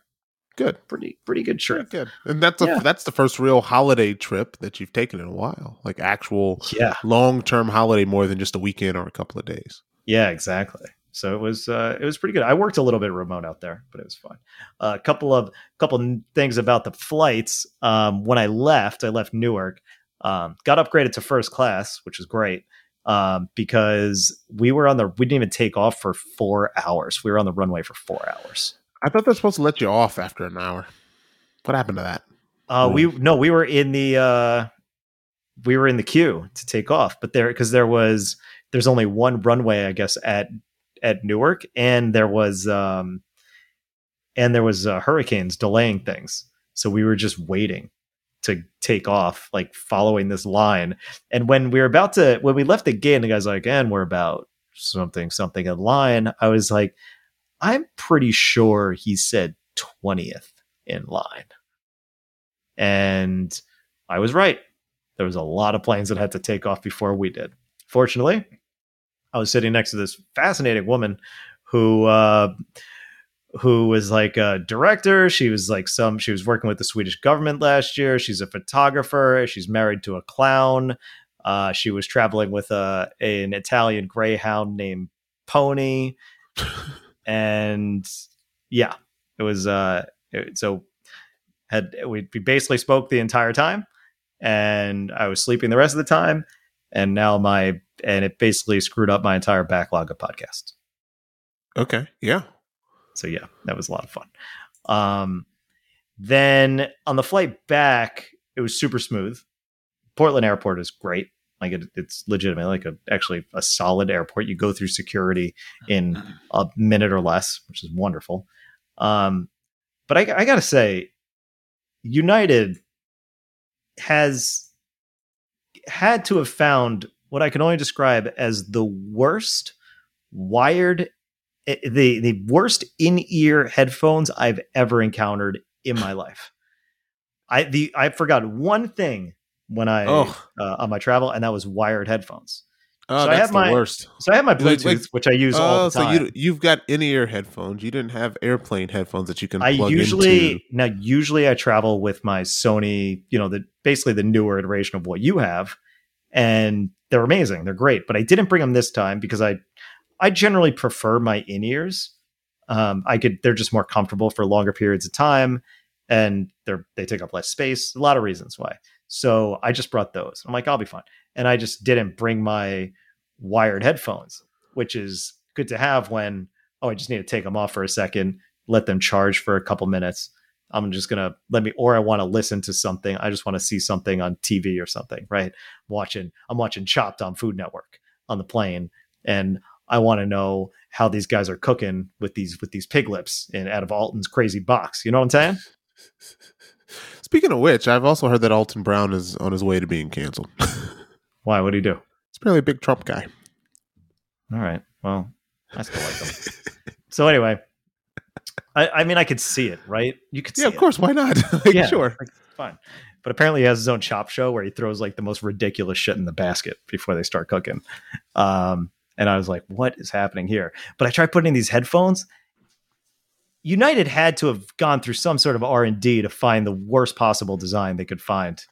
Good. Pretty pretty good trip. good. And that's a, Yeah. that's the first real holiday trip that you've taken in a while, like actual Yeah. long term holiday, more than just a weekend or a couple of days. Yeah, exactly. So it was uh, it was pretty good. I worked a little bit remote out there, but it was fun. A couple of couple things about the flights. Um, when I left, I left Newark, um, got upgraded to first class, which was great um, because we were on the we didn't even take off for four hours. We were on the runway for four hours. I thought they're supposed to let you off after an hour. What happened to that? Uh, we no, we were in the uh, we were in the queue to take off, but there because there was there's only one runway, I guess at at Newark, and there was um, and there was uh, hurricanes delaying things, so we were just waiting to take off, like following this line. And when we were about to when we left the gate, and the guy's like, "And we're about something something in line," I was like, "I'm pretty sure he said twentieth in line." And I was right. There was a lot of planes that had to take off before we did. Fortunately, I was sitting next to this fascinating woman who uh, who was like a director. She was like some. She was working with the Swedish government last year. She's a photographer. She's married to a clown. Uh, she was traveling with a an Italian greyhound named Pony, and yeah, it was uh, it, so had we, we basically spoke the entire time and i was sleeping the rest of the time and now my and it basically screwed up my entire backlog of podcasts Okay. Yeah. So yeah that was a lot of fun. Um then on the flight back it was super smooth. Portland airport is great. Like it, it's legitimate like a actually a solid airport. You go through security in a minute or less which is wonderful. Um but i, I gotta say united has had to have found what i can only describe as the worst wired the the worst in-ear headphones I've ever encountered in my life. I the I forgot one thing when I Oh. uh, on my travel, and that was wired headphones. Oh, So I have the my- worst. So I have my Bluetooth, like- which I use all Oh, the so you you've got in ear headphones. You didn't have airplane headphones that you can I plug usually into. now usually I travel with my Sony, you know, the basically the newer iteration of what you have, and they're amazing. They're great, but I didn't bring them this time because I I generally prefer my in ears. Um, I could they're just more comfortable for longer periods of time, and they're they take up less space. A lot of reasons why. So I just brought those. I'm like, I'll be fine, and I just didn't bring my wired headphones, which is good to have when oh I just need to take them off for a second, let them charge for a couple minutes. I'm just gonna let me, or I want to listen to something. I just want to see something on TV or something, right? I'm Watching, I'm watching Chopped on Food Network on the plane, and I want to know how these guys are cooking with these with these pig lips and out of Alton's crazy box. You know what I'm saying? Speaking of which, I've also heard that Alton Brown is on his way to being canceled. Why? What do you do? He's apparently a big Trump guy. All right. Well, I still like him. so anyway, I, I, mean, I could see it, right? You could, yeah, of it. course. Why not? like, yeah, sure, like, fine. But apparently, he has his own chop show where he throws like the most ridiculous shit in the basket before they start cooking. Um, and I was like, "What is happening here?" But I tried putting in these headphones. United had to have gone through some sort of R and D to find the worst possible design they could find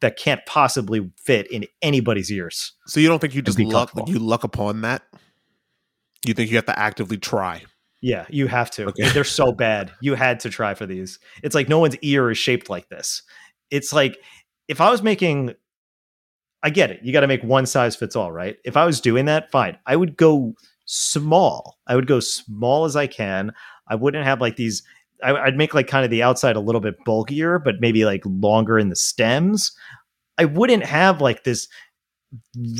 that can't possibly fit in anybody's ears. So you don't think you just luck you luck upon that? You think you have to actively try? Yeah, you have to. Okay. They're so bad. You had to try for these. It's like no one's ear is shaped like this. It's like if I was making I get it. You got to make one size fits all, right? If I was doing that, fine. I would go small. I would go small as I can. I wouldn't have like these I, would make like kind of the outside a little bit bulkier, but maybe like longer in the stems. I wouldn't have like this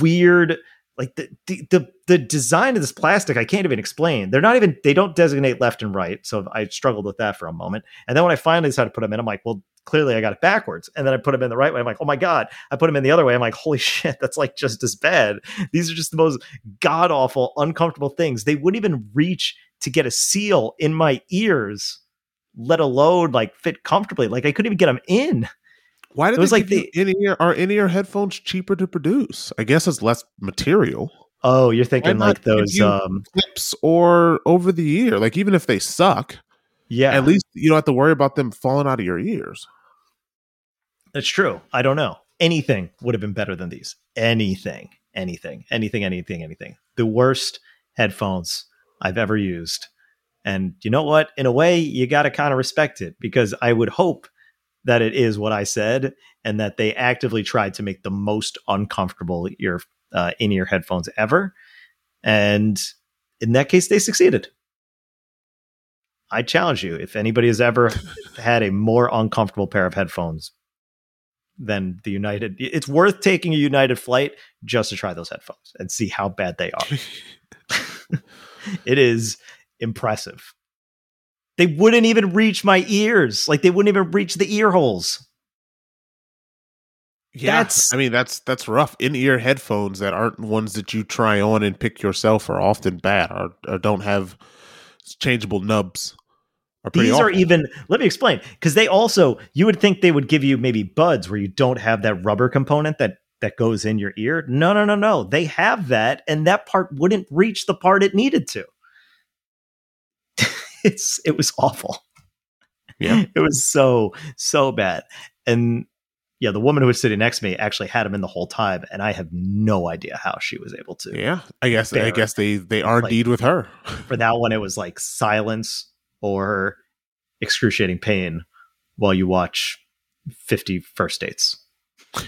weird like the, the the the design of this plastic I can't even explain. They're not even they don't designate left and right, so I struggled with that for a moment. And then when I finally decided to put them in, I'm like, well, clearly I got it backwards. And then I put them in the right way. I'm like, oh my god, I put them in the other way. I'm like, holy shit, that's like just as bad. These are just the most god awful, uncomfortable things. They wouldn't even reach to get a seal in my ears, let alone like fit comfortably. Like I couldn't even get them in. Why did it was like the in ear are in ear headphones cheaper to produce? I guess it's less material. Oh, you're thinking like those um clips or over the ear. Like even if they suck, yeah, at least you don't have to worry about them falling out of your ears. That's true. I don't know. Anything would have been better than these. Anything, anything, anything, anything, anything. The worst headphones I've ever used. And you know what? In a way, you got to kind of respect it because I would hope that it is what I said and that they actively tried to make the most uncomfortable ear uh, in ear headphones ever. And in that case, they succeeded. I challenge you if anybody has ever had a more uncomfortable pair of headphones than the United, it's worth taking a United flight just to try those headphones and see how bad they are. it is impressive. They wouldn't even reach my ears. Like they wouldn't even reach the ear holes. Yeah, that's, I mean that's that's rough. In ear headphones that aren't ones that you try on and pick yourself are often bad or, or don't have changeable nubs. Are These awful. are even. Let me explain because they also you would think they would give you maybe buds where you don't have that rubber component that that goes in your ear. No, no, no, no. They have that, and that part wouldn't reach the part it needed to it's it was awful. Yeah. It was so so bad. And yeah, the woman who was sitting next to me actually had him in the whole time, and I have no idea how she was able to. Yeah, I guess I guess they they are like, indeed with her. for that one, it was like silence or excruciating pain while you watch 50 first dates.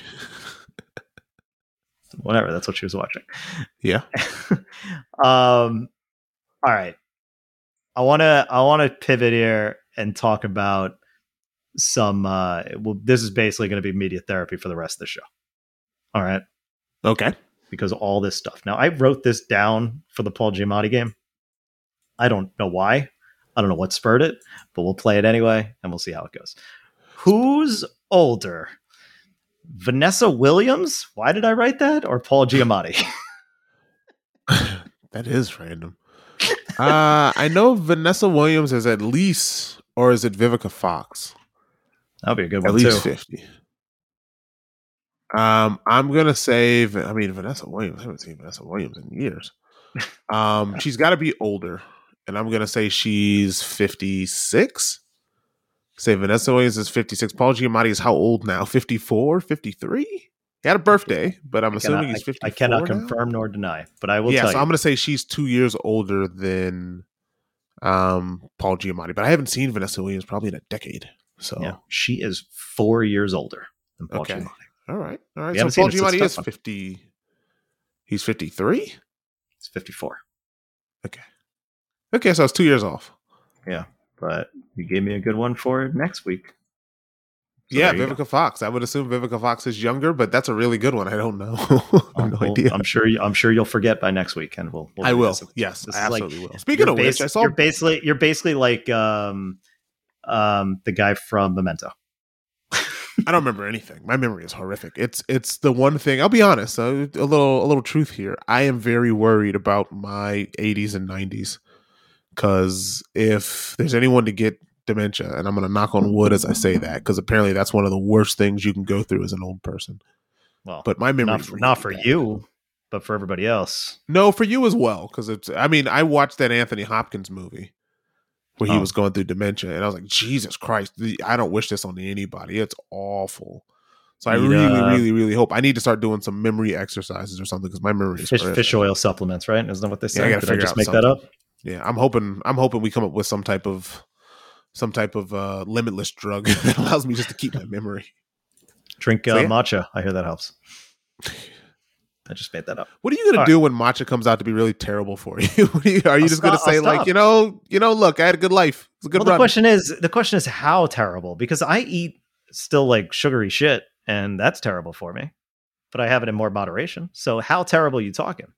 Whatever, that's what she was watching. Yeah. um. All right. I want to I want to pivot here and talk about some uh well this is basically going to be media therapy for the rest of the show. All right. Okay. Because all this stuff. Now I wrote this down for the Paul Giamatti game. I don't know why. I don't know what spurred it, but we'll play it anyway and we'll see how it goes. Who's older? Vanessa Williams? Why did I write that? Or Paul Giamatti? that is random uh, I know Vanessa Williams is at least, or is it Vivica Fox? That'll be a good one. At least too. fifty. Um, I'm gonna say. I mean, Vanessa Williams. I haven't seen Vanessa Williams in years. Um, she's got to be older, and I'm gonna say she's 56. Say Vanessa Williams is 56. Paul Giamatti is how old now? 54, 53? He had a birthday, but I'm I assuming cannot, he's I- 54. I cannot now? confirm nor deny, but I will yeah, tell so you. I'm gonna say she's two years older than um Paul Giamatti, but I haven't seen Vanessa Williams probably in a decade. So yeah, she is four years older than Paul Okay. Giamatti. all right, all right. We So Paul Giamatti is Stefan. 50. He's 53. He's 54. Okay, Okay, so it's two years off. Yeah, but you gave me a good one for next week. So yeah, you go. Vivica Fox. I would assume Vivica Fox is younger, but that's a really good one. I don't know. I have no Well, idea. I'm sure. You, I'm sure you'll forget by next week, and we'll. we'll I will. revisit. Yes, This I is like- absolutely will. Speaking of which, I saw you're basically you're basically like um, um, the guy from Memento. I don't remember anything. My memory is horrific. It's it's the one thing. I'll be honest. uh, A little a little truth here. I am very worried about my 80s and 90s because if there's anyone to get dementia, and I'm going to knock on wood as I say that, because apparently that's one of the worst things you can go through as an old person. Well, But my memory, not for, not for you, but for everybody else. No, for you as well, because it's. I mean, I watched that Anthony Hopkins movie where he Oh. was going through dementia, and I was like, Jesus Christ, I don't wish this on anybody. It's awful. So I really, uh, really, really hope I need to start doing some memory exercises or something because my memory is Fish, fish oil supplements, right? Isn't that what they Yeah, I say? Did I just out make that up? Yeah, I'm hoping. I'm hoping we come up with some type of some type of uh, limitless drug that allows me just to keep my memory. Drink uh, So, yeah. matcha. I hear that helps. I just made that up. What are you All right. do when matcha comes out to be really terrible for you? Are you, I'll just gonna say like, you know, you know, look, I had a good life. It's a good well, the question is, the question is how terrible? Because I eat still like sugary shit, and that's terrible for me. But I have it in more moderation. So how terrible are you talking?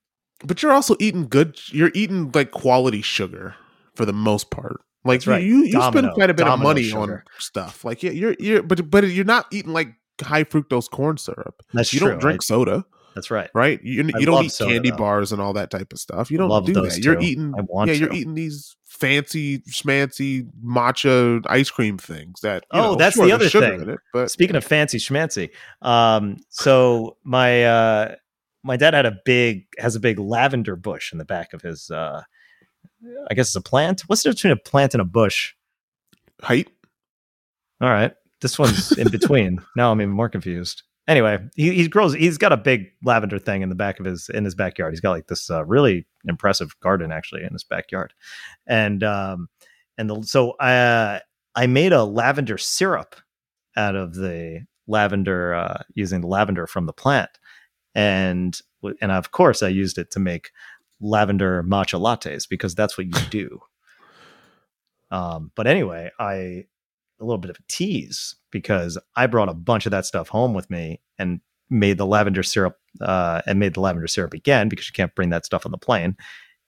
But you're also eating good. You're eating like quality sugar for the most part. Like That's right. you, you spend quite a bit of money on stuff. Like yeah, you're you're but but you're not eating like high fructose corn syrup. That's you true. don't drink I- soda, that's right. right? You, you don't eat soda, candy though. bars and all that type of stuff. You don't do that. You're eating. Yeah, you're eating these fancy schmancy matcha ice cream things that. you Oh, know, that's sure, the other thing. it, but Speaking of fancy schmancy, um, so my uh, my dad had a big has a big lavender bush in the back of his. Uh, I guess it's a plant. What's the difference between a plant and a bush? height. All right, this one's in between. now I'm even more confused. Anyway, he, he grows. He's got a big lavender thing in the back of his in his backyard. He's got like this uh, really impressive garden actually in his backyard, and um, and the, so I I made a lavender syrup out of the lavender uh, using the lavender from the plant, and and of course I used it to make lavender matcha lattes because that's what you do. Um, but anyway, I a little bit of a tease because I brought a bunch of that stuff home with me and made the lavender syrup uh, and made the lavender syrup again because you can't bring that stuff on the plane.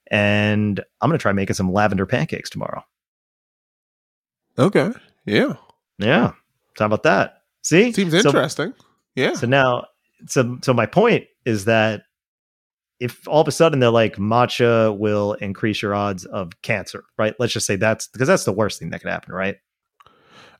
And I'm gonna try making some lavender pancakes tomorrow. Okay. Yeah. Yeah, so how about that? See, Seems So- interesting. yeah. So now, so so my point is that if all of a sudden they're like matcha will increase your odds of cancer, right? Let's just say that's because that's the worst thing that could happen, right?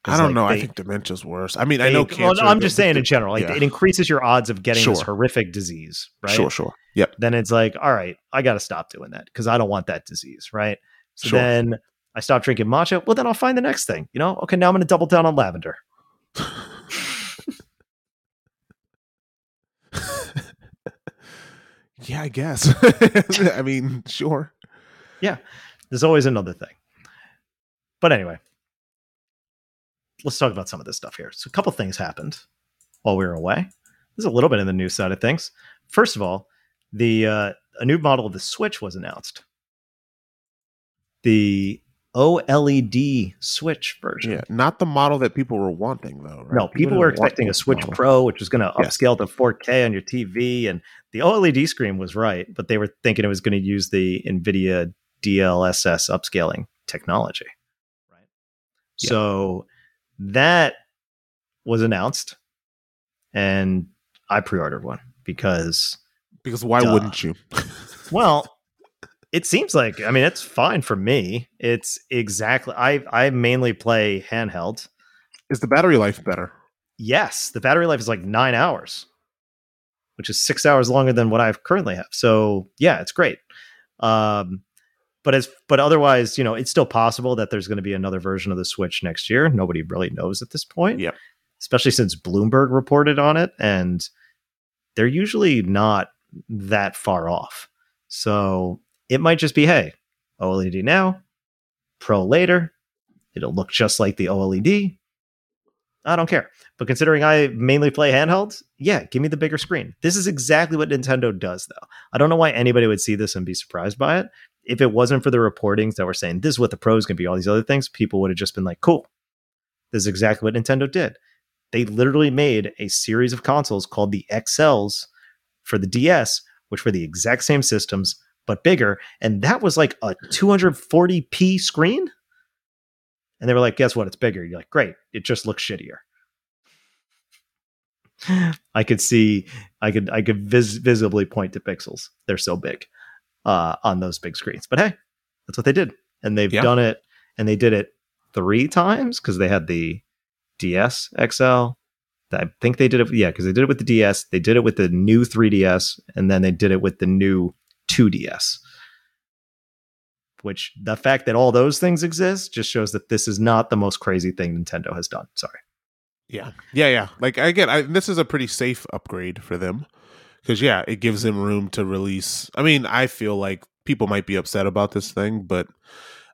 I don't like know. I think dementia's worse. I mean, I They- know oh, well, cancer. I'm just saying in general, like yeah. it increases your odds of getting this horrific disease, right? Sure, sure. Yep. Then it's like, all right, I got to stop doing that because I don't want that disease, right? So Sure. then I stop drinking matcha. Well, then I'll find the next thing, you know? Okay, now I'm going to double down on lavender. Yeah, I guess. I mean, sure. Yeah, there's always another thing. But anyway, let's talk about some of this stuff here. So, a couple things happened while we were away. There's a little bit in the news side of things. First of all, the uh, a new model of the Switch was announced. The OLED Switch version. Yeah, not the model that people were wanting, though. Right? No, people didn't were expecting a Switch model. Pro, which was going to upscale to 4K on your TV, and the OLED screen was right, but they were thinking it was going to use the NVIDIA DLSS upscaling technology. Right. Yeah. So that was announced, and I pre-ordered one because, Because why Duh. wouldn't you? well. It seems like I mean it's fine for me. It's exactly I I mainly play handheld. Is the battery life better? yes, the battery life is like nine hours, which is six hours longer than what I currently have. So yeah, it's great. Um, but as but otherwise, you know, it's still possible that there's going to be another version of the Switch next year. Nobody really knows at this point. Yep. Especially since Bloomberg reported on it, and they're usually not that far off. So it might just be, hey, OLED now, Pro later. It'll look just like the OLED. I don't care. But considering I mainly play handhelds, yeah, give me the bigger screen. This is exactly what Nintendo does, though. I don't know why anybody would see this and be surprised by it. If it wasn't for the reportings that were saying this is what the pros can be, all these other things, people would have just been like, cool. This is exactly what Nintendo did. They literally made a series of consoles called the XLs for the DS, which were the exact same systems, but bigger. And that was like a 240p screen. And they were like, guess what? It's bigger. You're like, great. It just looks shittier. I could see, I could, I could vis- visibly point to pixels. They're so big uh, on those big screens. But hey, that's what they did, and they've Yeah. done it, and they did it three times because they had the DS XL. I think they did it, yeah, because they did it with the DS. They did it with the new 3DS, and then they did it with the new 2DS. Which the fact that all those things exist just shows that this is not the most crazy thing Nintendo has done. Sorry. Yeah, yeah, yeah. Like again, I, this is a pretty safe upgrade for them because yeah, it gives them room to release. I mean, I feel like people might be upset about this thing, but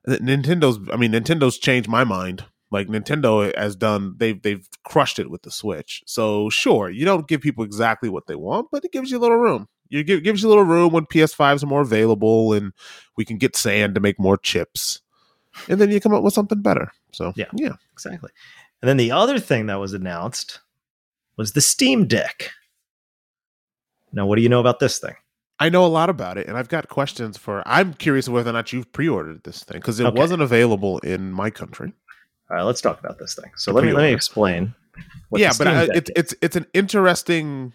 Nintendo's. I mean, Nintendo's changed my mind. Like Nintendo has done, they've they've crushed it with the Switch. So sure, you don't give people exactly what they want, but it gives you a little room. You give gives you a little room when PS5s are more available, and we can get sand to make more chips, and then you come up with something better. So Yeah. yeah. Exactly. And then the other thing that was announced was the Steam Deck. Now, what do you know about this thing? I know a lot about it, and I've got questions for. I'm curious whether or not you've pre-ordered this thing because it Okay. wasn't available in my country. All right, let's talk about this thing. So The let me let me explain. yeah, but I, it's it's it's an interesting,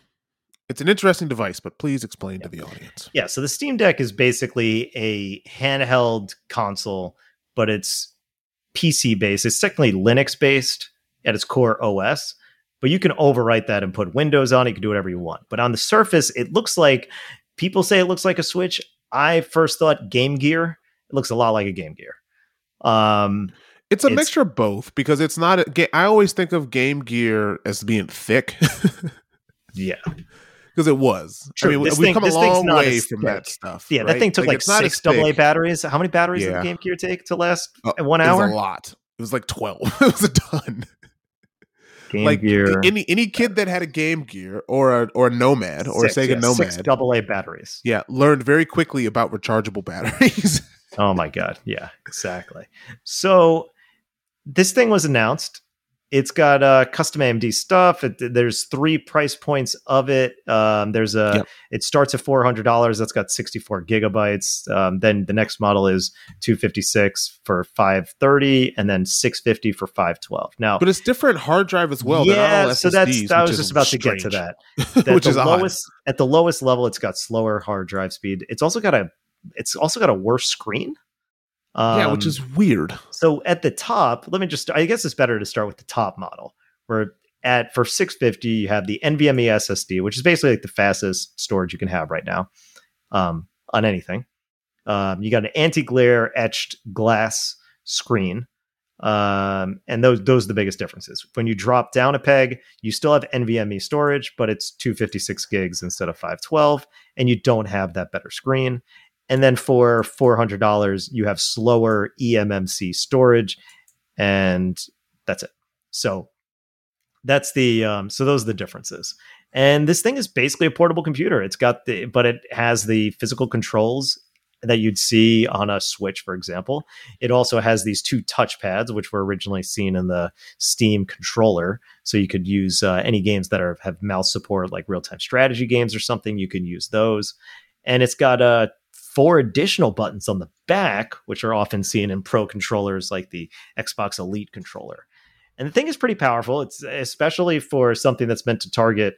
it's an interesting device. But please explain to the audience. yeah. So the Steam Deck is basically a handheld console, but it's PC based. It's technically Linux based at its core OS, but you can overwrite that and put Windows on it. You can do whatever you want. But on the surface, it looks like people say it looks like a Switch. I first thought Game Gear. It looks a lot like a Game Gear. Um, It's a It's- mixture of both because it's not. A, I always think of Game Gear as being thick yeah, because it was. True. I mean, This we've thing- come a long way from thick. that stuff. yeah. That thing took like, not six. AA batteries. How many batteries did the Game Gear take to last uh, at one It hour? was a lot. It was like twelve. it was a ton. Game like Gear. any any kid that had a Game Gear or a or a Nomad or six, a Sega yeah, Nomad, Six double A batteries. yeah, learned very quickly about rechargeable batteries. Oh my god. Yeah, exactly. So this thing was announced. It's got uh, custom AMD stuff. It, there's three price points of it. Um, there's a. Yep. It starts at four hundred dollars. That's got sixty four gigabytes. Um, then the next model is two fifty six for five thirty, and then six fifty for five twelve. Now, but it's different hard drive as well. Yeah, all so that's SSDs, I was just about to get to strange. that. Which the is odd. at the lowest level, it's got slower hard drive speed. It's also got a it's also got a worse screen. Um, yeah, which is weird. so at the top. Let me just. I guess it's better to start with the top model, where at for 650 you have the NVMe SSD, which is basically like the fastest storage you can have right now um, on anything. Um, you got an anti-glare etched glass screen. Um, and those those are the biggest differences. When you drop down a peg, you still have NVMe storage, but it's 256 gigs instead of 512, and you don't have that better screen. And then for $400, you have slower eMMC storage, and that's it. So that's the um, so those are the differences. And this thing is basically a portable computer. It's got the but it has the physical controls that you'd see on a Switch, for example. It also has these two touchpads, which were originally seen in the Steam controller. So you could use uh, any games that are have mouse support, like real time strategy games or something. You can use those. And it's got uh, four additional buttons on the back, which are often seen in pro controllers like the Xbox Elite controller. And the thing is pretty powerful. It's especially for something that's meant to target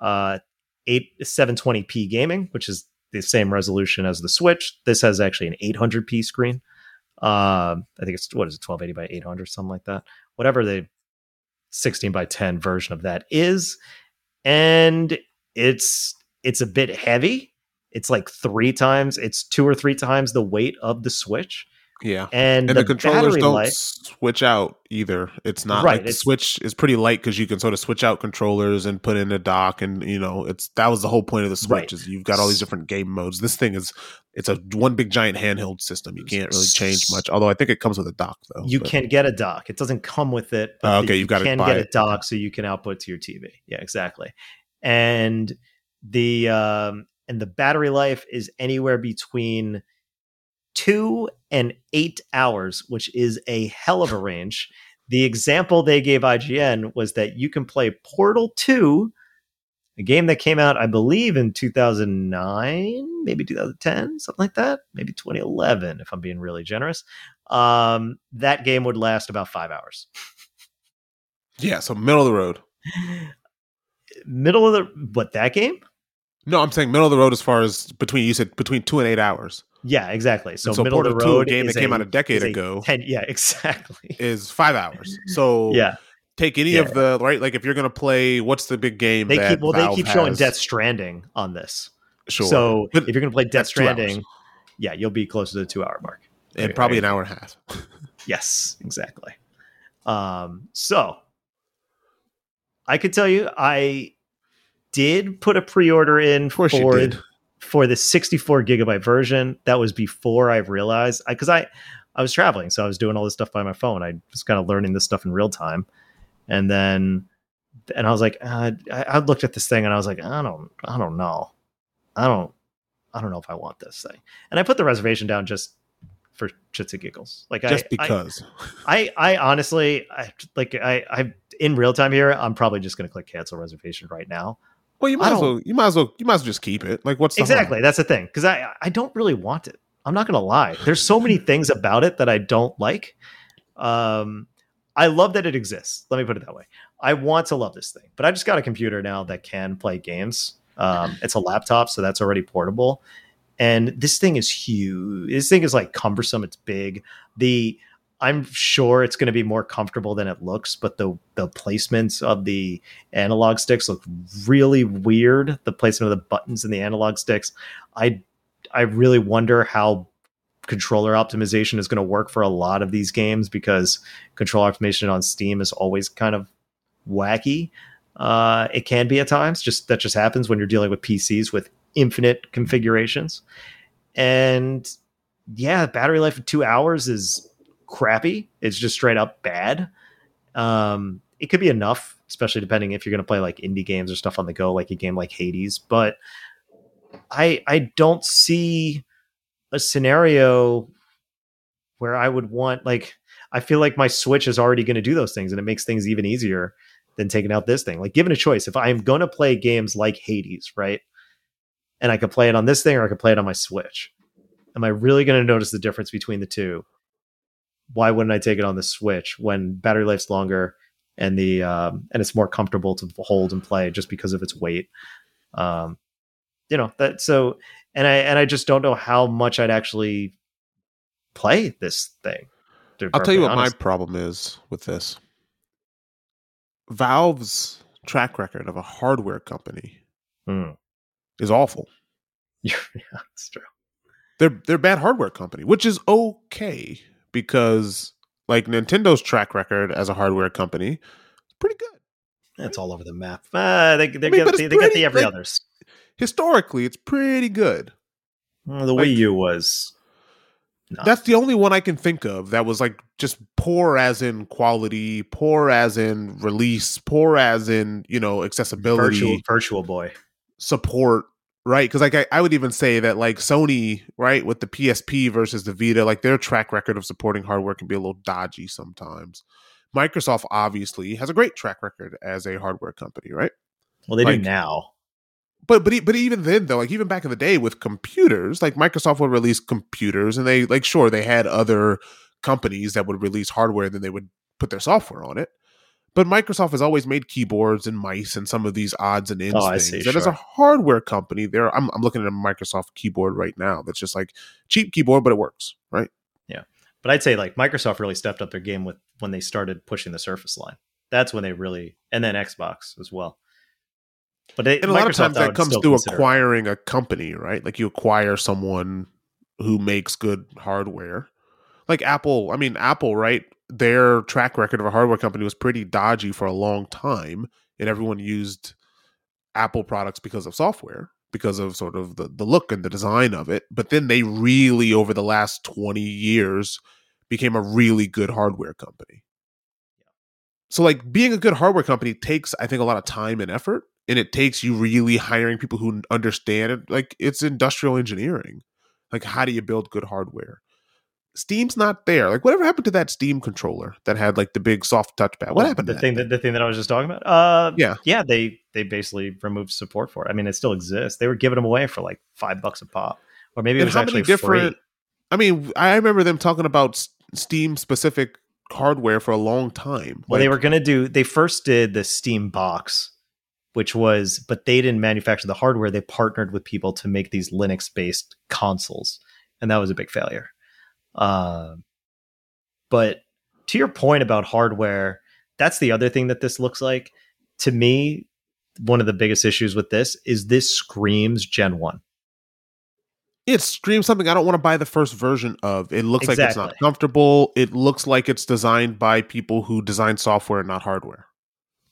uh, eight 720p gaming, which is the same resolution as the Switch. This has actually an 800p screen. Um, I think it's what is it, 1280 by 800, something like that. Whatever the 16 by 10 version of that is, and it's it's a bit heavy. It's like three times, it's two or three times the weight of the Switch, Yeah. And, And the, the, controllers don't life, switch out either. It's not Right, like the Switch is pretty light because you can sort of switch out controllers and put in a dock, and you know, it's that was the whole point of the Switch Right. is you've got all these different game modes. This thing is it's a one big giant handheld system. You can't really change much. Although I think it comes with a dock though. you but- can get a dock. It doesn't come with it. The- okay, you've gotta can buy get it. a dock so you can output to your TV. Yeah, exactly. And the um, and the battery life is anywhere between two and eight hours, which is a hell of a range. The example they gave IGN was that you can play Portal 2, a game that came out, I believe, in 2009, maybe 2010, something like that, maybe 2011, if I'm being really generous. Um, that game would last about five hours. yeah, so middle of the road. Middle of the what that game? No, I'm saying middle of the road as far as between you said between two and eight hours. Yeah, exactly. So, And so middle of Portal the 2, a road game is that came out a decade a ago. 10 yeah, exactly. Is five hours. So Yeah, take any Yeah. of the right. Like if you're gonna play, what's the big game? they that keep well, Valve they keep showing? Death Stranding on this. Sure. So But if you're going to play Death that's two hours. Stranding, yeah, you'll be closer to the two hour mark. and probably an hour and a half. Yes, exactly. Um, so I could tell you, I did put a pre order in for for the 64 gigabyte version. That was before I realized because I, I was traveling, so I was doing all this stuff by my phone. I was kind of learning this stuff in real time, and then and I was like, uh, I, I looked at this thing and I was like, I don't, I don't know, I don't, I don't know if I want this thing. And I put the reservation down just for chits and giggles, like Just I, because. I, I, I honestly, I like, I, I in real time here, I'm probably just going to click cancel reservation right now. Well, you might as well. You might as well. You might as well just keep it. Like what's the harm? Exactly. That's the thing. Cause I, I don't really want it. I'm not going to lie. There's so many things about it that I don't like. Um, I love that it exists. Let me put it that way. I want to love this thing, but I just got a computer now that can play games. Um, it's a laptop, so that's already portable. And this thing is huge. This thing is like cumbersome. It's big. The I'm sure it's going to be more comfortable than it looks, but the the placements of the analog sticks look really weird. The placement of the buttons and the analog sticks. I I really wonder how controller optimization is going to work for a lot of these games because controller optimization on Steam is always kind of wacky. Uh, it can be at times. Just that just happens when you're dealing with PCs with infinite configurations. And yeah, battery life of two hours is crappy. It's just straight up bad. Um, it could be enough, especially depending if you're going to play like indie games or stuff on the go, like a game like Hades. But I I don't see a scenario where I would want like I feel like my Switch is already going to do those things, and it makes things even easier than taking out this thing. Like, given a choice, if I'm going to play games like Hades, right, and I could play it on this thing or I could play it on my Switch, am I really going to notice the difference between the two? Why wouldn't I take it on the Switch when battery life's longer and the um, and it's more comfortable to hold and play just because of its weight? Um, you know that so, and I and I just don't know how much I'd actually play this thing. I'll tell you what perfectly my problem is with this. Valve's track record of a hardware company Hmm. is awful. yeah, that's true. They're they're a bad hardware company, which is okay because like Nintendo's track record as a hardware company is pretty good. That's all over the map. Uh, they they I mean, get the, they get pretty, the every like- others. Historically, it's pretty good. Well, the like- Wii U was. No. That's the only one I can think of that was like just poor as in quality, poor as in release, poor as in, you know, accessibility. virtual virtual boy. support right because like I, I would even say that like sony right with the psp versus the vita like their track record of supporting hardware can be a little dodgy sometimes. Microsoft obviously has a great track record as a hardware company right? Well, they Like- do now. but but but even then though like even back in the day with computers like microsoft would release computers and they like sure they had other companies that would release hardware and then they would put their software on it but microsoft has always made keyboards and mice and some of these odds and ends Oh, I things see, and as a hardware company there I'm, I'm looking at a microsoft keyboard right now that's just like cheap keyboard but it works right Yeah, But I'd say like Microsoft really stepped up their game with when they started pushing the Surface line. That's when they really, and then Xbox as well. But they, and a lot of times that comes through acquiring a company right like you acquire someone who makes good hardware like Apple. I mean, Apple, right? Their track record of a hardware company was pretty dodgy for a long time, and everyone used Apple products because of software, because of sort of the, the look and the design of it. But then they really, over the last 20 years, became a really good hardware company. So, like, being a good hardware company takes, I think, a lot of time and effort. And it takes you really hiring people who understand it. Like, it's industrial engineering. Like, how do you build good hardware? Steam's not there. Like, whatever happened to that Steam controller that had like the big soft touchpad? What happened? The to thing that, that the thing that I was just talking about. Uh, Yeah. yeah. They they basically removed support for it. I mean, it still exists. They were giving them away for like five bucks a pop, or maybe it was how actually many different- free. I mean, I remember them talking about Steam specific hardware for a long time. Well, they were going to do. They first did the Steam box, which was, but they didn't manufacture the hardware. They partnered with people to make these Linux based consoles, and that was a big failure. Um, but to your point about hardware, that's the other thing that this looks like. To me, one of the biggest issues with this is this screams Gen One. it screams something I don't want to buy the first version of. It looks like it's not comfortable. It looks like it's designed by people who design software, not hardware.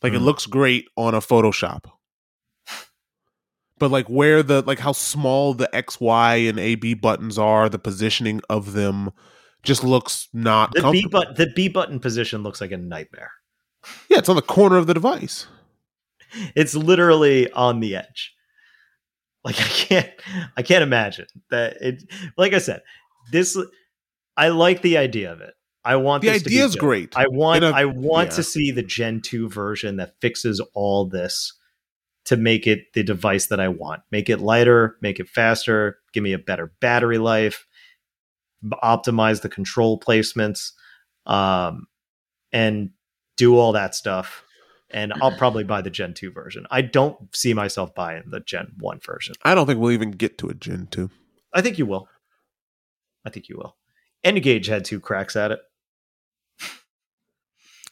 Like it Hmm. looks great on a Photoshop. But like where the like how small the X, Y, and A B buttons are, the positioning of them just looks not The B button, the B button position looks like a nightmare. yeah, it's on the corner of the device. it's literally on the edge like i can't i can't imagine that it like i said this i like the idea of it i want The this to be idea is great. i want a- i want yeah. to see the gen 2 version that fixes all this to make it the device that i want make it lighter make it faster give me a better battery life optimize the control placements um and do all that stuff and I'll probably buy the Gen 2 version. I don't see myself buying the Gen 1 version. I don't think we'll even get to a Gen 2. I think you will. I think you will. N-Gage had two cracks at it.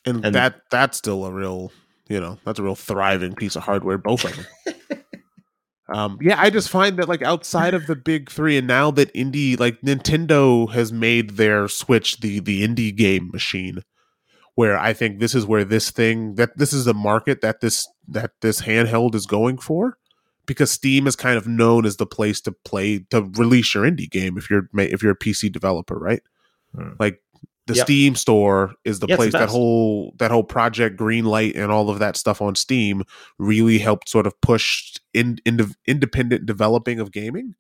And, And- that that's still a real, you know, that's a real thriving piece of hardware, both of them. um, yeah, I just find that like outside of the big three, and now that indie, like Nintendo has made their Switch the the indie game machine, where I think this is where this thing that this is the market that this that this handheld is going for, because Steam is kind of known as the place to play to release your indie game if you're ma- if you're a PC developer, right? Hmm. Like the Yep. Steam store is the Yeah, it's the place that whole that whole project Greenlight and all of that stuff on Steam really helped sort of push in, in independent developing of gaming.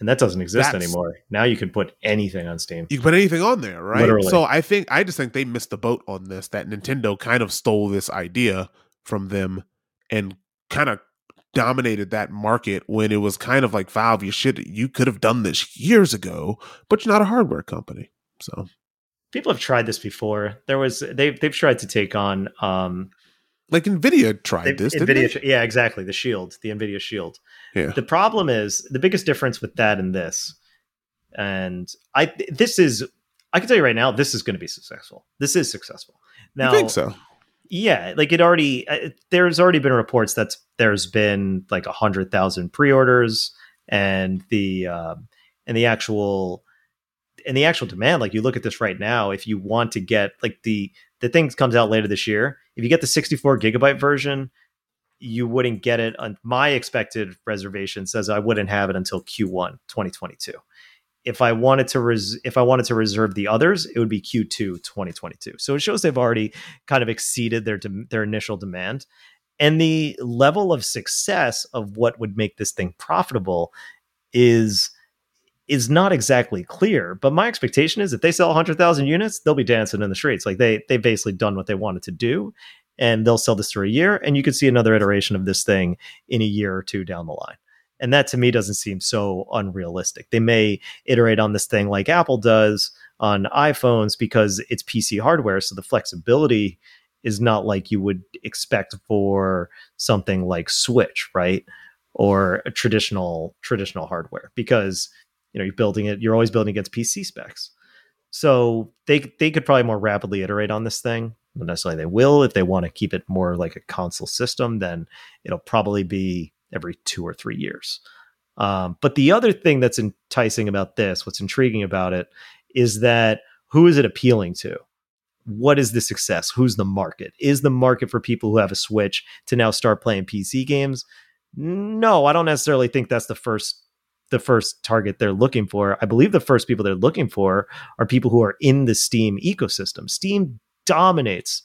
And that doesn't exist That's- anymore. Now you can put anything on Steam. You can put anything on there, right? Literally. So I think I just think they missed the boat on this. That Nintendo kind of stole this idea from them and kind of dominated that market when it was kind of like Valve. You should you could have done this years ago, but you're not a hardware company. So People have tried this before. There was they've they've tried to take on um like Nvidia tried they- this. Didn't Nvidia. they? Yeah, exactly. The Shield, the Nvidia Shield. Yeah. The problem is the biggest difference with that and this, and I this is I can tell you right now this is going to be successful. This is successful. Now, you think so? yeah like it already uh, there's already been reports that there's been like a hundred thousand pre-orders and the um and the actual and the actual demand like you look at this right now if you want to get like the the thing comes out later this year if you get the 64 gigabyte version you wouldn't get it on my expected reservation says i wouldn't have it until q1 2022 if I wanted to res- if I wanted to reserve the others, it would be Q2 2022. So it shows they've already kind of exceeded their dem their initial demand, and the level of success of what would make this thing profitable is is not exactly clear. But my expectation is if they sell 100,000 units, they'll be dancing in the streets. Like they they've basically done what they wanted to do, and they'll sell this for a year, and you could see another iteration of this thing in a year or two down the line. And that to me doesn't seem so unrealistic. They may iterate on this thing like Apple does on iPhones because it's PC hardware. So the flexibility is not like you would expect for something like Switch, right? Or a traditional traditional hardware because you know you're building it, you're always building against PC specs. So they they could probably more rapidly iterate on this thing. Not necessarily they will if they want to keep it more like a console system, then it'll probably be every two or three years. Um, but the other thing that's enticing about this, what's intriguing about it, is that who is it appealing to? What is the success? Who's the market? Is the market for people who have a Switch to now start playing PC games? No, I don't necessarily think that's the first the first target they're looking for. I believe the first people they're looking for are people who are in the Steam ecosystem. Steam dominates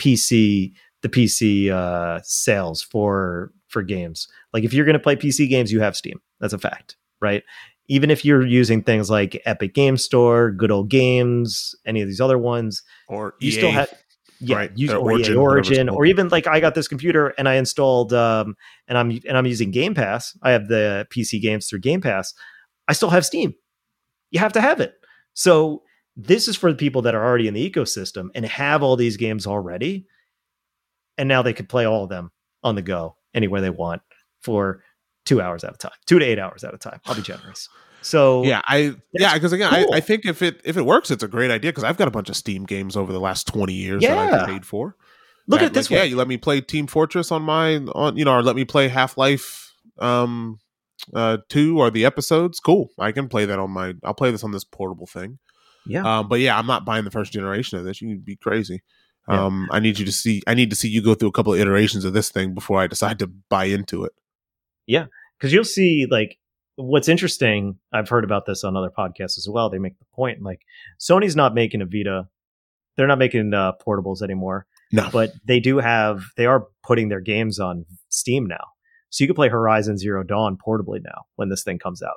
PC the PC uh, sales for for games. Like if you're going to play PC games, you have Steam. That's a fact, right? Even if you're using things like Epic Game Store, Good Old Games, any of these other ones, or you EA, still have yeah, right, use or or Origin, Origin, whatever it's Origin called. or even like I got this computer and I installed um and I'm and I'm using Game Pass. I have the PC games through Game Pass. I still have Steam. You have to have it. So this is for the people that are already in the ecosystem and have all these games already. And now they could play all of them on the go anywhere they want for two hours at a time, two to eight hours at a time. I'll be generous. So yeah, I yeah, because again, cool. I, I think if it if it works, it's a great idea because I've got a bunch of Steam games over the last twenty years that I've paid for. look at it this like, Yeah, way. you let me play Team Fortress on my on you know, or let me play Half Life um uh two or the episodes. Cool, I can play that on my. I'll play this on this portable thing. Yeah. Um, but yeah, I'm not buying the first generation of this. You'd be crazy. Yeah. Um, I need you to see. I need to see you go through a couple of iterations of this thing before I decide to buy into it. Yeah, because you'll see like what's interesting i've heard about this on other podcasts as well they make the point like sony's not making a vita they're not making uh, portables anymore No, but they do have they are putting their games on steam now. So you can play horizon zero dawn portably now when this thing comes out.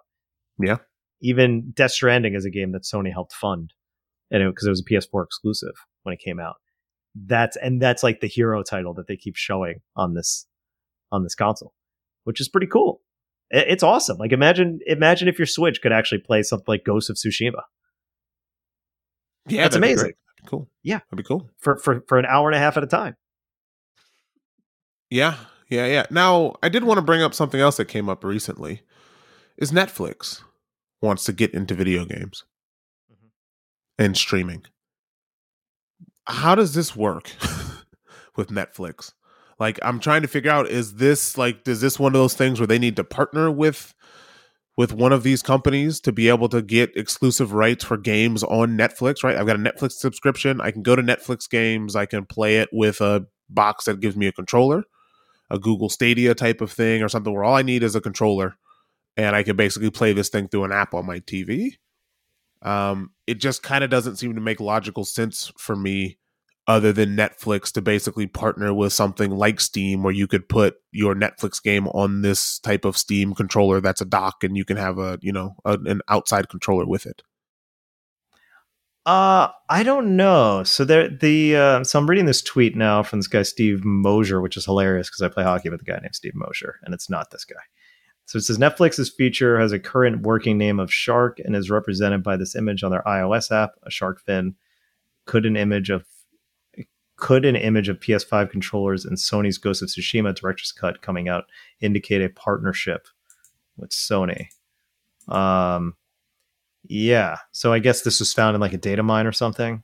Yeah. even death stranding is a game that sony helped fund and because it, was a ps4 exclusive when it came out. That's and that's like the hero title that they keep showing on this on this console which is pretty cool it's awesome like imagine imagine if your switch could actually play something like ghost of tsushima yeah, that's amazing. great. That'd be cool. Yeah. that'd be cool. for for for an hour and a half at a time Yeah, yeah, yeah. Now, I did want to bring up something else that came up recently. Is Netflix wants to get into video games Mhm. and streaming. How does this work with Netflix? Like I'm trying to figure out is this like is this one of those things where they need to partner with with one of these companies to be able to get exclusive rights for games on Netflix, right? I've got a Netflix subscription. I can go to Netflix games, I can play it with a box that gives me a controller a Google Stadia type of thing or something where all I need is a controller and I can basically play this thing through an app on my TV. Um, it just kind of doesn't seem to make logical sense for me other than Netflix to basically partner with something like Steam where you could put your Netflix game on this type of Steam controller that's a dock and you can have a, you know, a, an outside controller with it. Uh, I don't know. So there, the uh, so I'm reading this tweet now from this guy Steve Mosier, which is hilarious because I play hockey with a guy named Steve Mosier, and it's not this guy. So it says Netflix's feature has a current working name of Shark and is represented by this image on their iOS app, a shark fin. Could an image of could an image of PS5 controllers and Sony's Ghost of Tsushima director's cut coming out indicate a partnership with Sony? Um, yeah. So I guess this was found in like a data mine or something.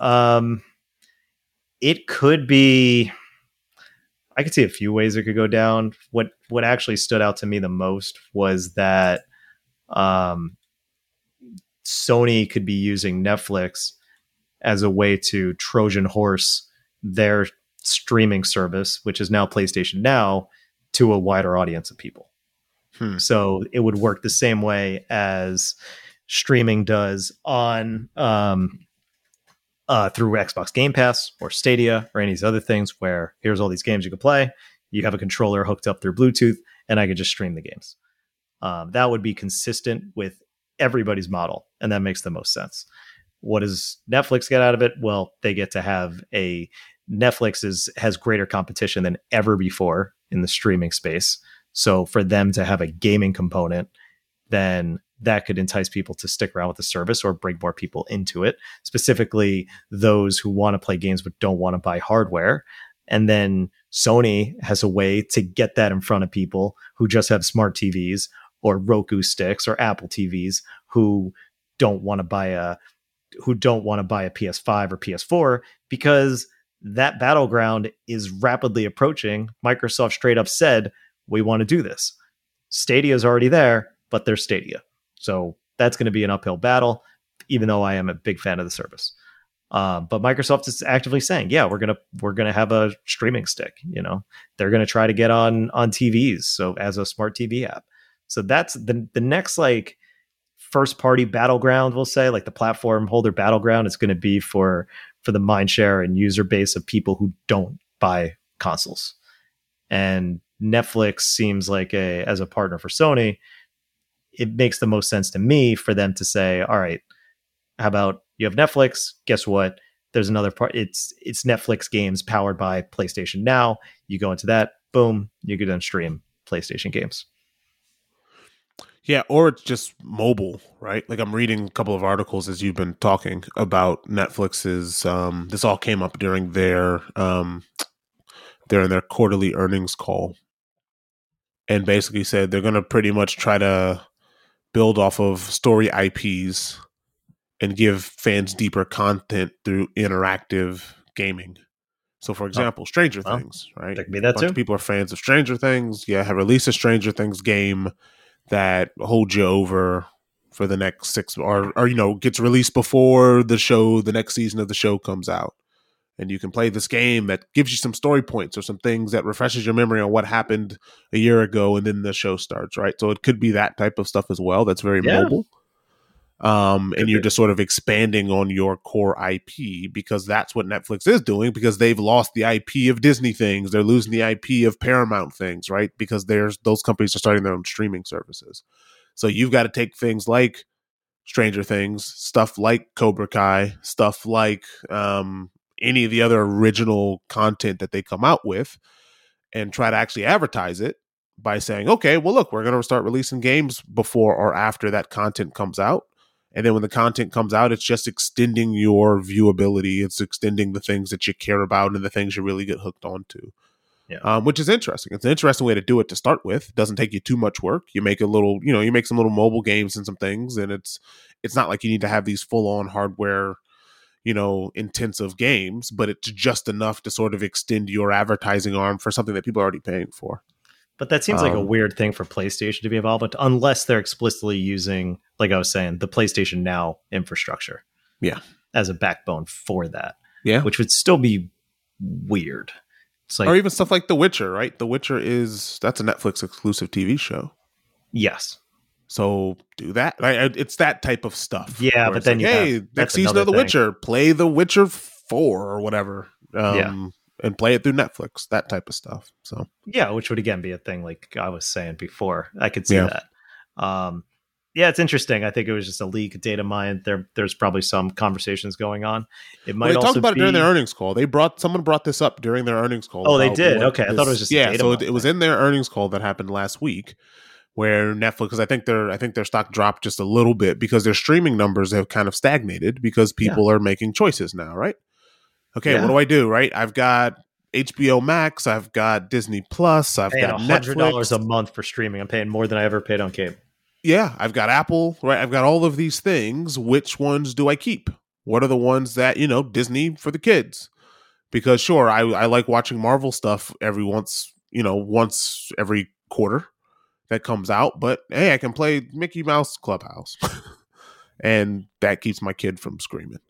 Um, it could be. I could see a few ways it could go down. What what actually stood out to me the most was that um, Sony could be using Netflix as a way to Trojan horse their streaming service, which is now PlayStation Now, to a wider audience of people. Hmm. So it would work the same way as streaming does on um, uh, through Xbox Game Pass or Stadia or any of these other things where here's all these games you can play. You have a controller hooked up through Bluetooth, and I could just stream the games. Um, that would be consistent with everybody's model, and that makes the most sense. What does Netflix get out of it? Well, they get to have a Netflix is has greater competition than ever before in the streaming space. So for them to have a gaming component, then that could entice people to stick around with the service or bring more people into it, specifically those who want to play games but don't want to buy hardware. And then Sony has a way to get that in front of people who just have smart TVs or Roku sticks or Apple TVs who don't want to buy a who don't want to buy a PS5 or PS4 because that battleground is rapidly approaching. Microsoft straight up said, "We want to do this." Stadia is already there, but they're Stadia. So that's going to be an uphill battle. even though I am a big fan of the service. Um, but Microsoft is actively saying, yeah, we're gonna we're gonna have a streaming stick. You know, they're gonna try to get on on TVs, so as a smart TV app. So that's the the next like first party battleground. We'll say like the platform holder battleground is going to be for for the mind share and user base of people who don't buy consoles. And Netflix seems like a as a partner for Sony, it makes the most sense to me for them to say, all right, how about you have Netflix? Guess what? There's another part. It's it's Netflix games powered by PlayStation Now. You go into that, boom, you can stream PlayStation games. Yeah, or it's just mobile, right? Like I'm reading a couple of articles as you've been talking about Netflix's. Um, this all came up during their um, during their quarterly earnings call, and basically said they're going to pretty much try to build off of story IPs and give fans deeper content through interactive gaming. So, for example, Stranger well, Things, right? That that bunch too. of people are fans of Stranger Things. Yeah, have released a Stranger Things game that holds you over for the next six, or or you know, gets released before the show, the next season of the show comes out, and you can play this game that gives you some story points or some things that refreshes your memory on what happened a year ago, and then the show starts, right? So it could be that type of stuff as well. That's very Yeah. mobile. Um, and you're just sort of expanding on your core IP because that's what Netflix is doing because they've lost the IP of Disney things. They're losing the IP of Paramount things, right? Because there's those companies are starting their own streaming services. So you've got to take things like Stranger Things, stuff like Cobra Kai, stuff like um, any of the other original content that they come out with, and try to actually advertise it by saying, okay, well, look, we're going to start releasing games before or after that content comes out. And then when the content comes out, it's just extending your viewability. It's extending the things that you care about and the things you really get hooked onto. Yeah. Um, which is interesting. It's an interesting way to do it to start with. It doesn't take you too much work. You make a little, you know, you make some little mobile games and some things, and it's it's not like you need to have these full on hardware, you know, intensive games, but it's just enough to sort of extend your advertising arm for something that people are already paying for. But that seems like a Um, weird thing for PlayStation to be involved with, unless they're explicitly using, like I was saying, the PlayStation Now infrastructure. Yeah. As a backbone for that, Yeah. which would still be weird. It's like, or even stuff like The Witcher, right? The Witcher is that's a Netflix exclusive TV show. yes, So do that. Right? It's that type of stuff. Yeah, but then like, you hey, next season of The thing. Witcher, play The Witcher Four or whatever. Um, and play it through Netflix. That type of stuff. So yeah, which would again be a thing, like I was saying before. I could see Yeah. that. Um, yeah, it's interesting. I think it was just a leak data mine. There, there's probably some conversations going on. It might well, they talked about be, it during their earnings call. They brought someone brought this up during their earnings call. Oh, they did? Okay, I thought it was just a yeah. So it, it was in their earnings call that happened last week, where Netflix because I think their I think their stock dropped just a little bit because their streaming numbers have kind of stagnated because people are making choices now, right? Okay, Yeah. what do I do? Right, I've got HBO Max, I've got Disney Plus, I've got hundred dollars a month for streaming. I'm paying more than I ever paid on cable. Yeah, I've got Apple, right? I've got all of these things. Which ones do I keep? What are the ones that, you know, Disney for the kids? Because sure, I, I like watching Marvel stuff every once, you know, once every quarter that comes out, but hey, I can play Mickey Mouse Clubhouse. and that keeps my kid from screaming.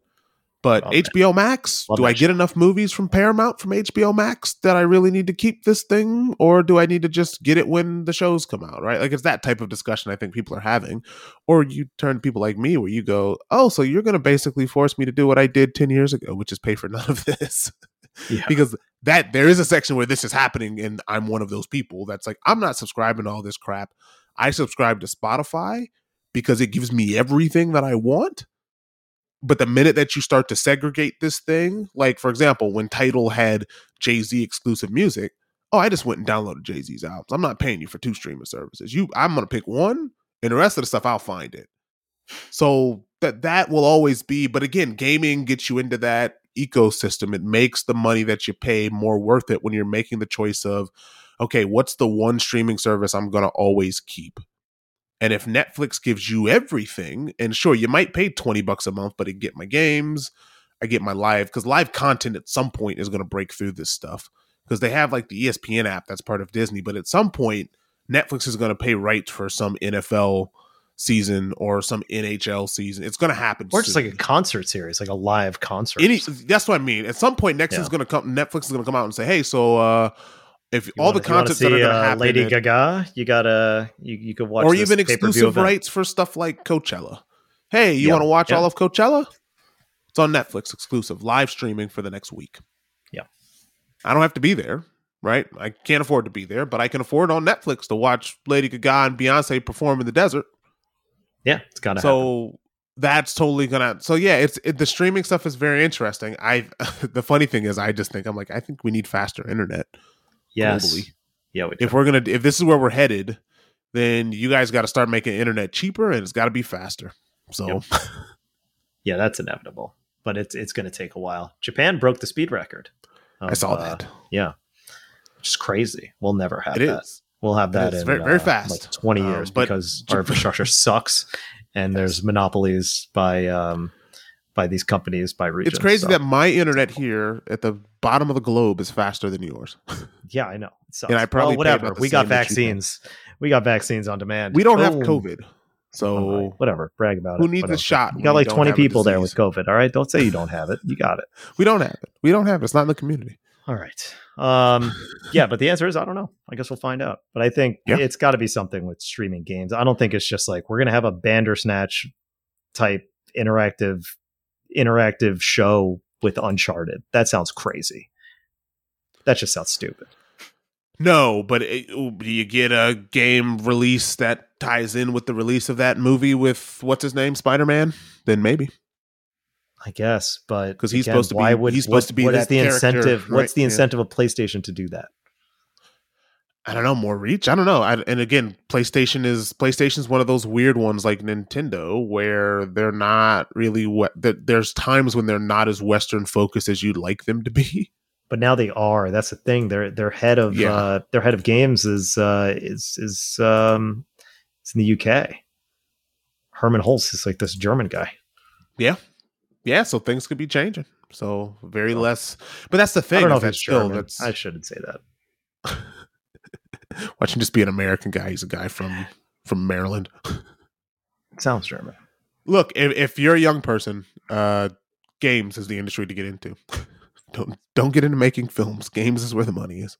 But Okay. HBO Max, Love do I get enough movies from Paramount from HBO Max that I really need to keep this thing? Or do I need to just get it when the shows come out, right? Like it's that type of discussion I think people are having. Or you turn to people like me where you go, oh, so you're going to basically force me to do what I did 10 years ago, which is pay for none of this. Yeah. because that there is a section where this is happening and I'm one of those people that's like, I'm not subscribing to all this crap. I subscribe to Spotify because it gives me everything that I want. But the minute that you start to segregate this thing, like for example, when Tidal had Jay Z exclusive music, oh, I just went and downloaded Jay Z's albums. I'm not paying you for two streaming services. You, I'm gonna pick one, and the rest of the stuff I'll find it. So that that will always be. But again, gaming gets you into that ecosystem. It makes the money that you pay more worth it when you're making the choice of, okay, what's the one streaming service I'm gonna always keep? And if Netflix gives you everything, and sure, you might pay 20 bucks a month, but I get my games, I get my live, because live content at some point is going to break through this stuff. Because they have like the ESPN app that's part of Disney, but at some point, Netflix is going to pay rights for some NFL season or some NHL season. It's going to happen. or just soon. like a concert series, like a live concert. Any, that's what I mean. At some point, next Yeah. is going to come. Netflix is going to come out and say, "Hey, so uh, if You all wanna- the you wanna that are going to uh, happen, Lady in- Gaga, you gotta you, you could watch or this even exclusive rights for stuff like Coachella. Hey, you Yeah, want to watch yeah. all of Coachella? It's on Netflix exclusive, live streaming for the next week. Yeah. I don't have to be there, right? I can't afford to be there, but I can afford on Netflix to watch Lady Gaga and Beyonce perform in the desert. Yeah, it's gotta happen. so that's totally gonna. So yeah, it's it, the streaming stuff is very interesting. I the funny thing is, I just think I'm like, I think we need faster internet Yes. globally. Yeah, we. If we're gonna, if this is where we're headed, then you guys got to start making internet cheaper and it's got to be faster. So Yep. yeah, that's inevitable. But it's it's gonna take a while. Japan broke the speed record. I of, saw uh, that. Yeah. Which is crazy. We'll never have It that. is. We'll have that in very- very uh, fast. like 20 Um, years but because Jap- our infrastructure sucks and there's monopolies by um by these companies by region. It's crazy so- that my internet here at the bottom of the globe is faster than yours. yeah, I know. And I probably well, whatever. We got same that you pay. vaccines. We got vaccines on demand. We don't have COVID, so right, whatever. Brag about who it. Who needs a shot You got like 20 people there with? COVID. All right. Don't say you don't have it. You got it. we don't have it. We don't have it. It's not in the community. All right. Um, yeah, but the answer is I don't know. I guess we'll find out. But I think Yeah. it's got to be something with streaming games. I don't think it's just like we're gonna have a Bandersnatch type interactive interactive show with Uncharted. That sounds crazy. That just sounds stupid. No, but do you get a game release that ties in with the release of that movie with what's his name, Spider Man? Then maybe. I guess, but because he's again, supposed to be- Why would he's supposed what- to be what is that the incentive? right? What's the Yeah. incentive of PlayStation to do that? I don't know more reach. I don't know. I, and again, PlayStation is PlayStation's one of those weird ones like Nintendo where they're not really what. That there's times when they're not as Western focused as you'd like them to be. But now they are. That's the thing. Their their head of Yeah. uh, their head of games is uh, is is um, it's in the UK. Hermen Hulst is like this German guy. Yeah, Yeah, so things could be changing. So very Oh. less. But that's the thing. I don't know if he's still that's I shouldn't say that. watch him just be an American guy. He's a guy from from Maryland. Sounds German. Look, if, if you're a young person, uh, games is the industry to get into. don't don't get into making films. Games is where the money is.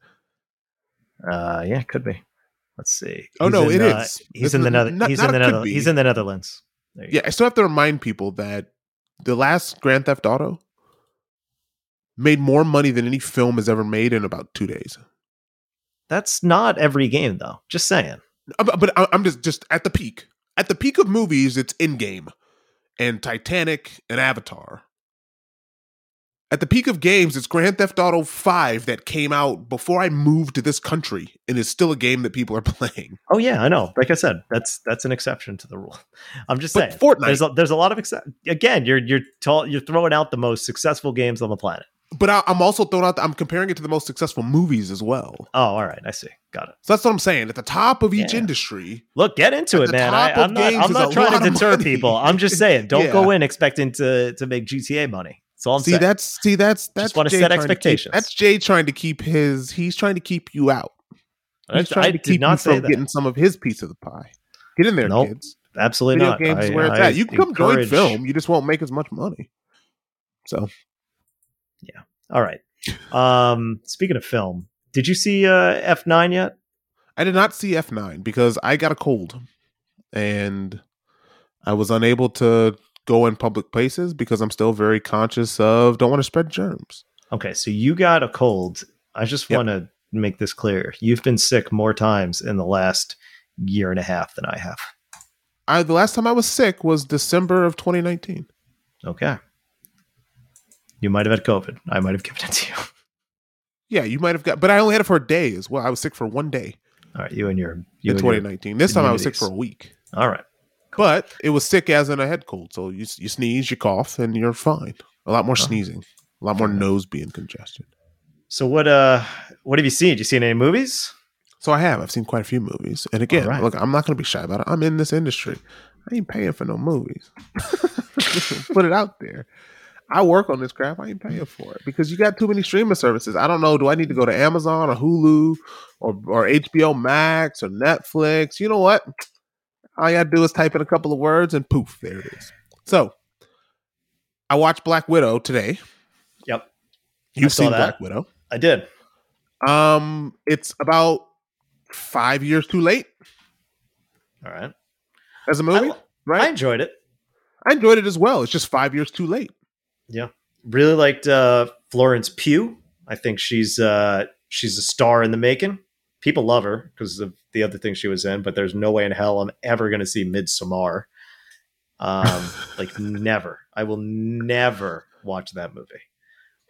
Uh, yeah, could be. Let's see. Oh He's no, in, it is. uh, He's It's in the not- He's in the Nether- He's in the Netherlands. Yeah, I still have to remind people that the last Grand Theft Auto made more money than any film has ever made in about two days. That's not every game though. Just saying. Uh, But, I'm just just at the peak. At the peak of movies, it's in game, and Titanic and Avatar. At the peak of games, it's Grand Theft Auto Five that came out before I moved to this country, and is still a game that people are playing. Oh yeah, I know. Like I said, that's that's an exception to the rule. I'm just But saying. Fortnite, There's a, there's a lot of excep again. You're you're tall, you're throwing out the most successful games on the planet. But I, I'm also throwing out. The, I'm comparing it to the most successful movies as well. Oh, all right. I see. Got it. So that's what I'm saying. At the top of each Yeah. industry, Look, get into it, man. I, I'm not. I'm not trying to deter people. I'm just saying, don't Yeah. go in expecting to to make GTA money. That's all I'm see saying. that's see that's that's wanna Jay set trying to keep- that's Jay trying to keep his. He's trying to keep you out. He's trying I to keep not you from that. getting some of his piece of the pie. Get in there, Nope. kids. Absolutely Video not. games I- where it's at. You can come join film. You just won't make as much money. So All right. Um, speaking of film, did you see uh, F9 yet? I did not see F9 because I got a cold and I was unable to go in public places because I'm still very conscious of don't want to spread germs. Okay, so you got a cold. I just Yep. want to make this clear. You've been sick more times in the last year and a half than I have. I the last time I was sick was December of 2019. Okay. You might have had COVID. I might have given it to you. Yeah, you might have got, but I only had it for a day as well. I was sick for one day All right, you and your you in and your, 2019. This time I was sick for a week, All right. but it was sick as in a head cold. So you you sneeze, you cough, and you're fine. A lot more Oh. sneezing, a lot more nose being congested. So what uh what have you seen? Did you see any movies? So I have. I've seen quite a few movies. And again, right. look, I'm not going to be shy about it. I'm in this industry. I ain't paying for no movies. Put it out there. I work on this crap. I ain't paying for it because you got too many streaming services. I don't know. Do I need to go to Amazon or Hulu or, or HBO Max or Netflix? You know what? All you gotta do is type in a couple of words and poof, there it is. So I watched Black Widow today. Yep. You've saw seen that. Black Widow. I did. Um, it's about five years too late All right. as a movie, I right? enjoyed it. I enjoyed it as well. It's just five years too late. Yeah. Really liked uh, Florence Pugh. I think she's uh, she's a star in the making. People love her because of the other things she was in, but there's no way in hell I'm ever going to see Midsommar. Um, like never. I will never watch that movie.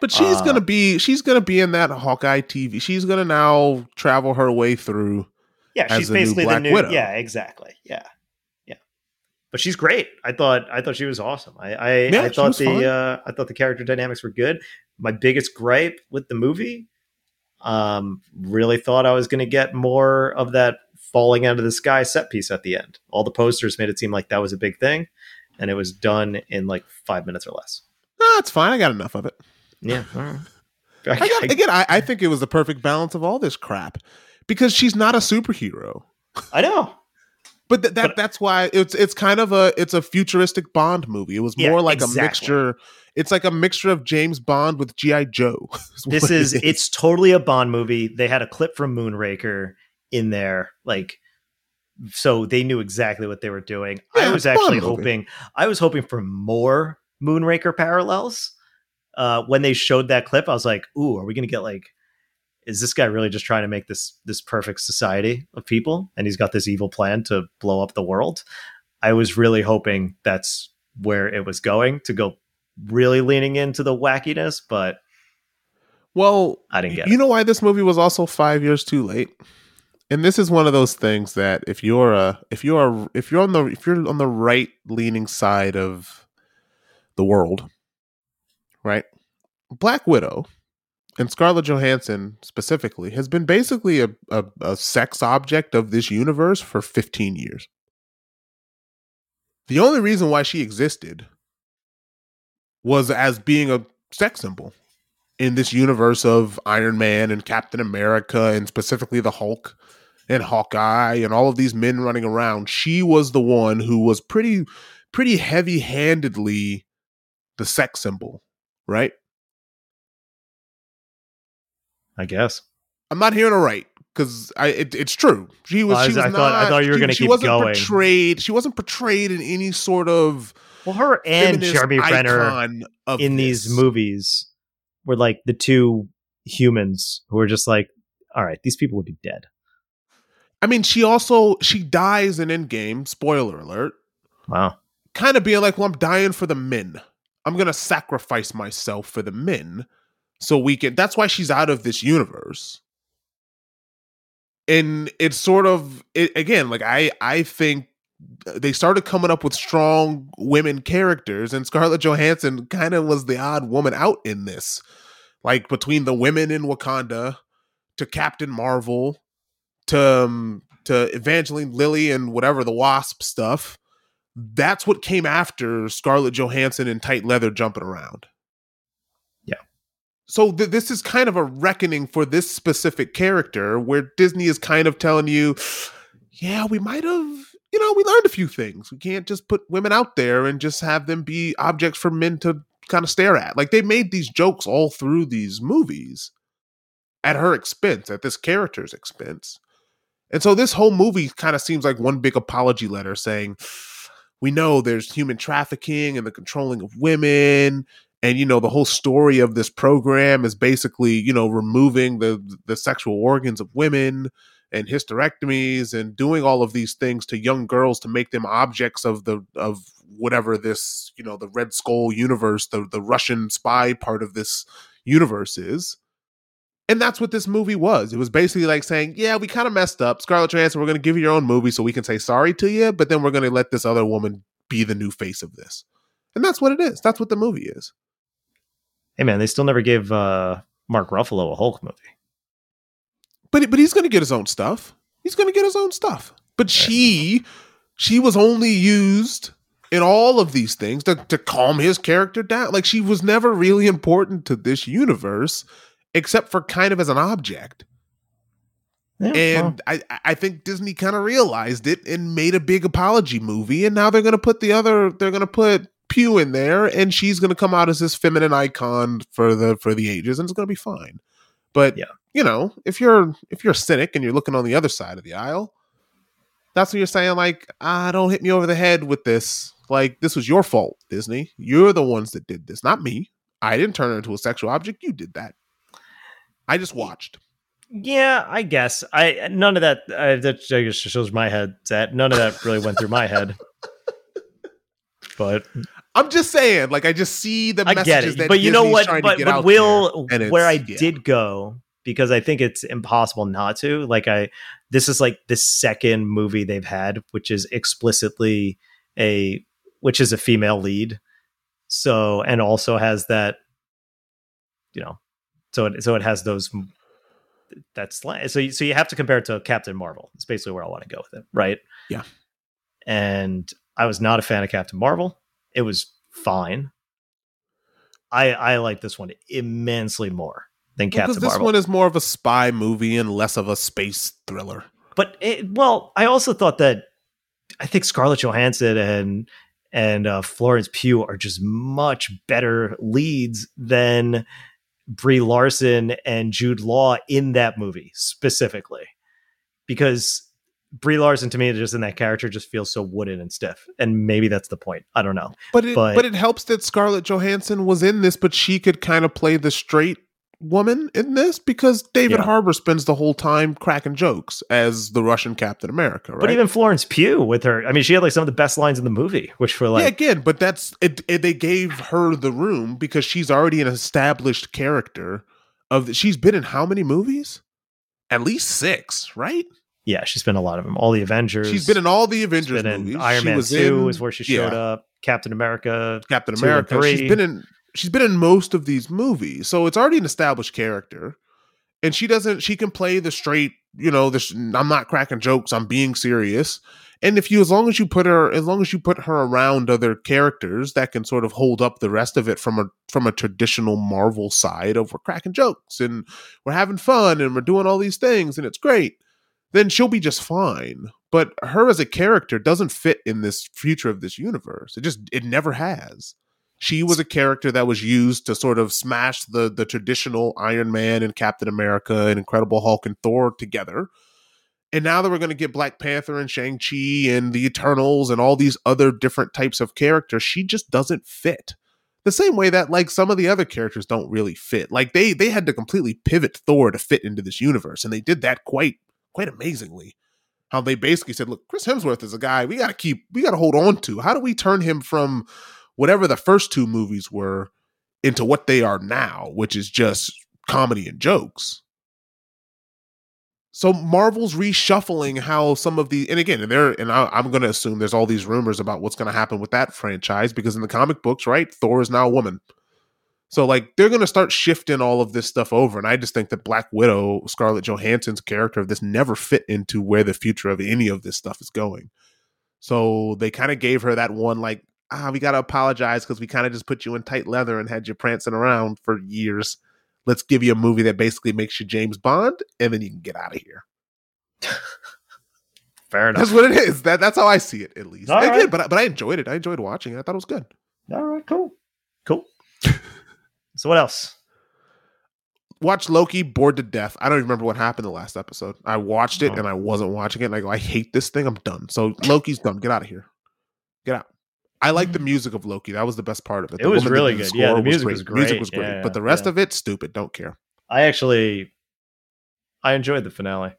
But she's Uh, gonna be she's gonna be in that Hawkeye TV. She's gonna now travel her way through. Yeah, she's new basically Black the new. Widow. Yeah, exactly. Yeah. But she's great. I thought. I thought she was awesome. I. I, Yeah, I thought the. Uh, I thought the character dynamics were good. My biggest gripe with the movie, um, really thought I was going to get more of that falling out of the sky set piece at the end. All the posters made it seem like that was a big thing, and it was done in like five minutes or less. No, it's fine. I got enough of it. Yeah. right. I got, again, I, I think it was the perfect balance of all this crap because she's not a superhero. I know. But th- that But- that's why it's it's kind of a it's a futuristic Bond movie. It was Yeah, more like exactly. a mixture. It's like a mixture of James Bond with GI Joe. what this it is it's totally a bond movie they had a clip from moonraker in there like so they knew exactly what they were doing i was actually movie. hoping i was hoping for more moonraker parallels uh when they showed that clip i was like ooh are we gonna get like is this guy really just trying to make this this perfect society of people and he's got this evil plan to blow up the world i was really hoping that's where it was going to go really leaning into the wackiness but well, i didn't get you it know why this movie was also five years too late. And this is one of those things that if you're a if you're if you're on the if you're on the right leaning side of the world, right? Black Widow and Scarlett Johansson specifically has been basically a, a, a sex object of this universe for 15 years. The only reason why she existed was as being a sex symbol in this universe of Iron Man and Captain America and specifically the Hulk and Hawkeye and all of these men running around. She was the one who was pretty pretty heavy-handedly the sex symbol, right? I guess I'm not hearing it right because I it, it's true. She was. Oh, I she was- I thought- I thought you were gonna she keep wasn't going. Portrayed. She wasn't portrayed in any sort of Well, her and Jeremy Renner in this. these movies were like the two humans who were just like, all right, these people would be dead. I mean, she also she dies in Endgame. Spoiler alert. Wow. kind of being like, well, I'm dying for the men. I'm gonna sacrifice myself for the men, so we can. That's why she's out of this universe. And it's sort of it, again, like I, I think they started coming up with strong women characters, and Scarlett Johansson kind of was the odd woman out in this, like between the women in Wakanda, to Captain Marvel, to um, to Evangeline Lilly and whatever the Wasp stuff that's what came after Scarlett Johansson in tight leather jumping around. So th- this is kind of a reckoning for this specific character where Disney is kind of telling you, yeah, we might have, you know, we learned a few things. We can't just put women out there and just have them be objects for men to kind of stare at. Like they made these jokes all through these movies at her expense, at this character's expense. And so this whole movie kind of seems like one big apology letter saying, we know there's human trafficking and the controlling of women and you know the whole story of this program is basically you know removing the the sexual organs of women and hysterectomies and doing all of these things to young girls to make them objects of the of whatever this you know the red skull universe the the russian spy part of this universe is and that's what this movie was. It was basically like saying, "Yeah, we kind of messed up. Scarlett Johansson, we're going to give you your own movie so we can say sorry to you, but then we're going to let this other woman be the new face of this." And that's what it is. That's what the movie is. Hey man, they still never gave uh, Mark Ruffalo a Hulk movie. But but he's going to get his own stuff. He's going to get his own stuff. But she she was only used in all of these things to to calm his character down. Like she was never really important to this universe except for kind of as an object. Yeah, and I, I think Disney kind of realized it and made a big apology movie, and now they're gonna put the other, they're gonna put Pugh in there, and she's gonna come out as this feminine icon for the for the ages, and it's gonna be fine. But Yeah. you know, if you're if you're a cynic and you're looking on the other side of the aisle, that's what you're saying. Like, ah, don't hit me over the head with this. Like, this was your fault, Disney. You're the ones that did this, not me. I didn't turn her into a sexual object. You did that. I just watched. Yeah, I guess I none of that. Uh, that just shows my head. That none of that really went through my head. But I'm just saying, like I just see the I messages that But you know Disney's what? trying to But, but will there, where I yeah. did go because I think it's impossible not to. Like I, this is like the second movie they've had, which is explicitly a which is a female lead. So and also has that, you know, so it so it has those that's so you, so you have to compare it to Captain Marvel. It's basically where I want to go with it, right? Yeah. And I was not a fan of Captain Marvel. It was fine. I I like this one immensely more than because Captain this Marvel. one is more of a spy movie and less of a space thriller. but it, well, I also thought that I think Scarlett Johansson and and uh, Florence Pugh are just much better leads than Brie Larson and Jude Law in that movie specifically, because Brie Larson to me just in that character just feels so wooden and stiff, and maybe that's the point. I don't know. But it, But- but, it helps that Scarlett Johansson was in this, but she could kind of play the straight woman in this because David Yeah. Harbour spends the whole time cracking jokes as the Russian Captain America, right? But even Florence Pugh with her, I mean, she had like some of the best lines in the movie, which were like, yeah, again, but that's it, it. They gave her the room because she's already an established character. Of the, she's been in how many movies? At least six, right? Yeah, she's been a lot of them. All the Avengers. She's been in all the She's Avengers movies. Iron She Man Two in- is where she showed yeah. up. Captain America. Captain America. She's been in she's been in most of these movies, so it's already an established character. And she doesn't. She can play the straight. You know, this. I'm not cracking jokes. I'm being serious. And if you, as long as you put her, as long as you put her around other characters that can sort of hold up the rest of it from a from a traditional Marvel side of we're cracking jokes and we're having fun and we're doing all these things and it's great, then she'll be just fine. But her as a character doesn't fit in this future of this universe. It just it never has. She was a character that was used to sort of smash the the traditional Iron Man and Captain America and Incredible Hulk and Thor together. And now that we're going to get Black Panther and Shang-Chi and the Eternals and all these other different types of characters, she just doesn't fit. The same way that like some of the other characters don't really fit. Like they they had to completely pivot Thor to fit into this universe and they did that quite quite amazingly. How they basically said, "Look, Chris Hemsworth is a guy we got to keep we got to hold on to. How do we turn him from whatever the first two movies were into what they are now, which is just comedy and jokes?" So Marvel's reshuffling how some of the and again and there and I, I'm going to assume there's all these rumors about what's going to happen with that franchise because in the comic books, right, Thor is now a woman. So like they're going to start shifting all of this stuff over, and I just think that Black Widow, Scarlett Johansson's character of this never fit into where the future of any of this stuff is going. So they kind of gave her that one like ah we got to apologize because we kind of just put you in tight leather and had you prancing around for years let's give you a movie that basically makes you James Bond, and then you can get out of here. Fair enough. That's what it is. That that's how I see it, at least. All Again, right. but but I enjoyed it. I enjoyed watching it. I thought it was good. All right, cool, cool. so what else? Watch Loki, bored to death. I don't even remember what happened the last episode. I watched it Oh. and I wasn't watching it. And I go, I hate this thing. I'm done. So Loki's done. Get out of here. Get out. I like the mm. music of Loki. That was the best part of it. It The was really good. Yeah, the music was great. Music great. was great. Yeah, but the rest yeah. of it, stupid. Don't care. I actually, I enjoyed the finale.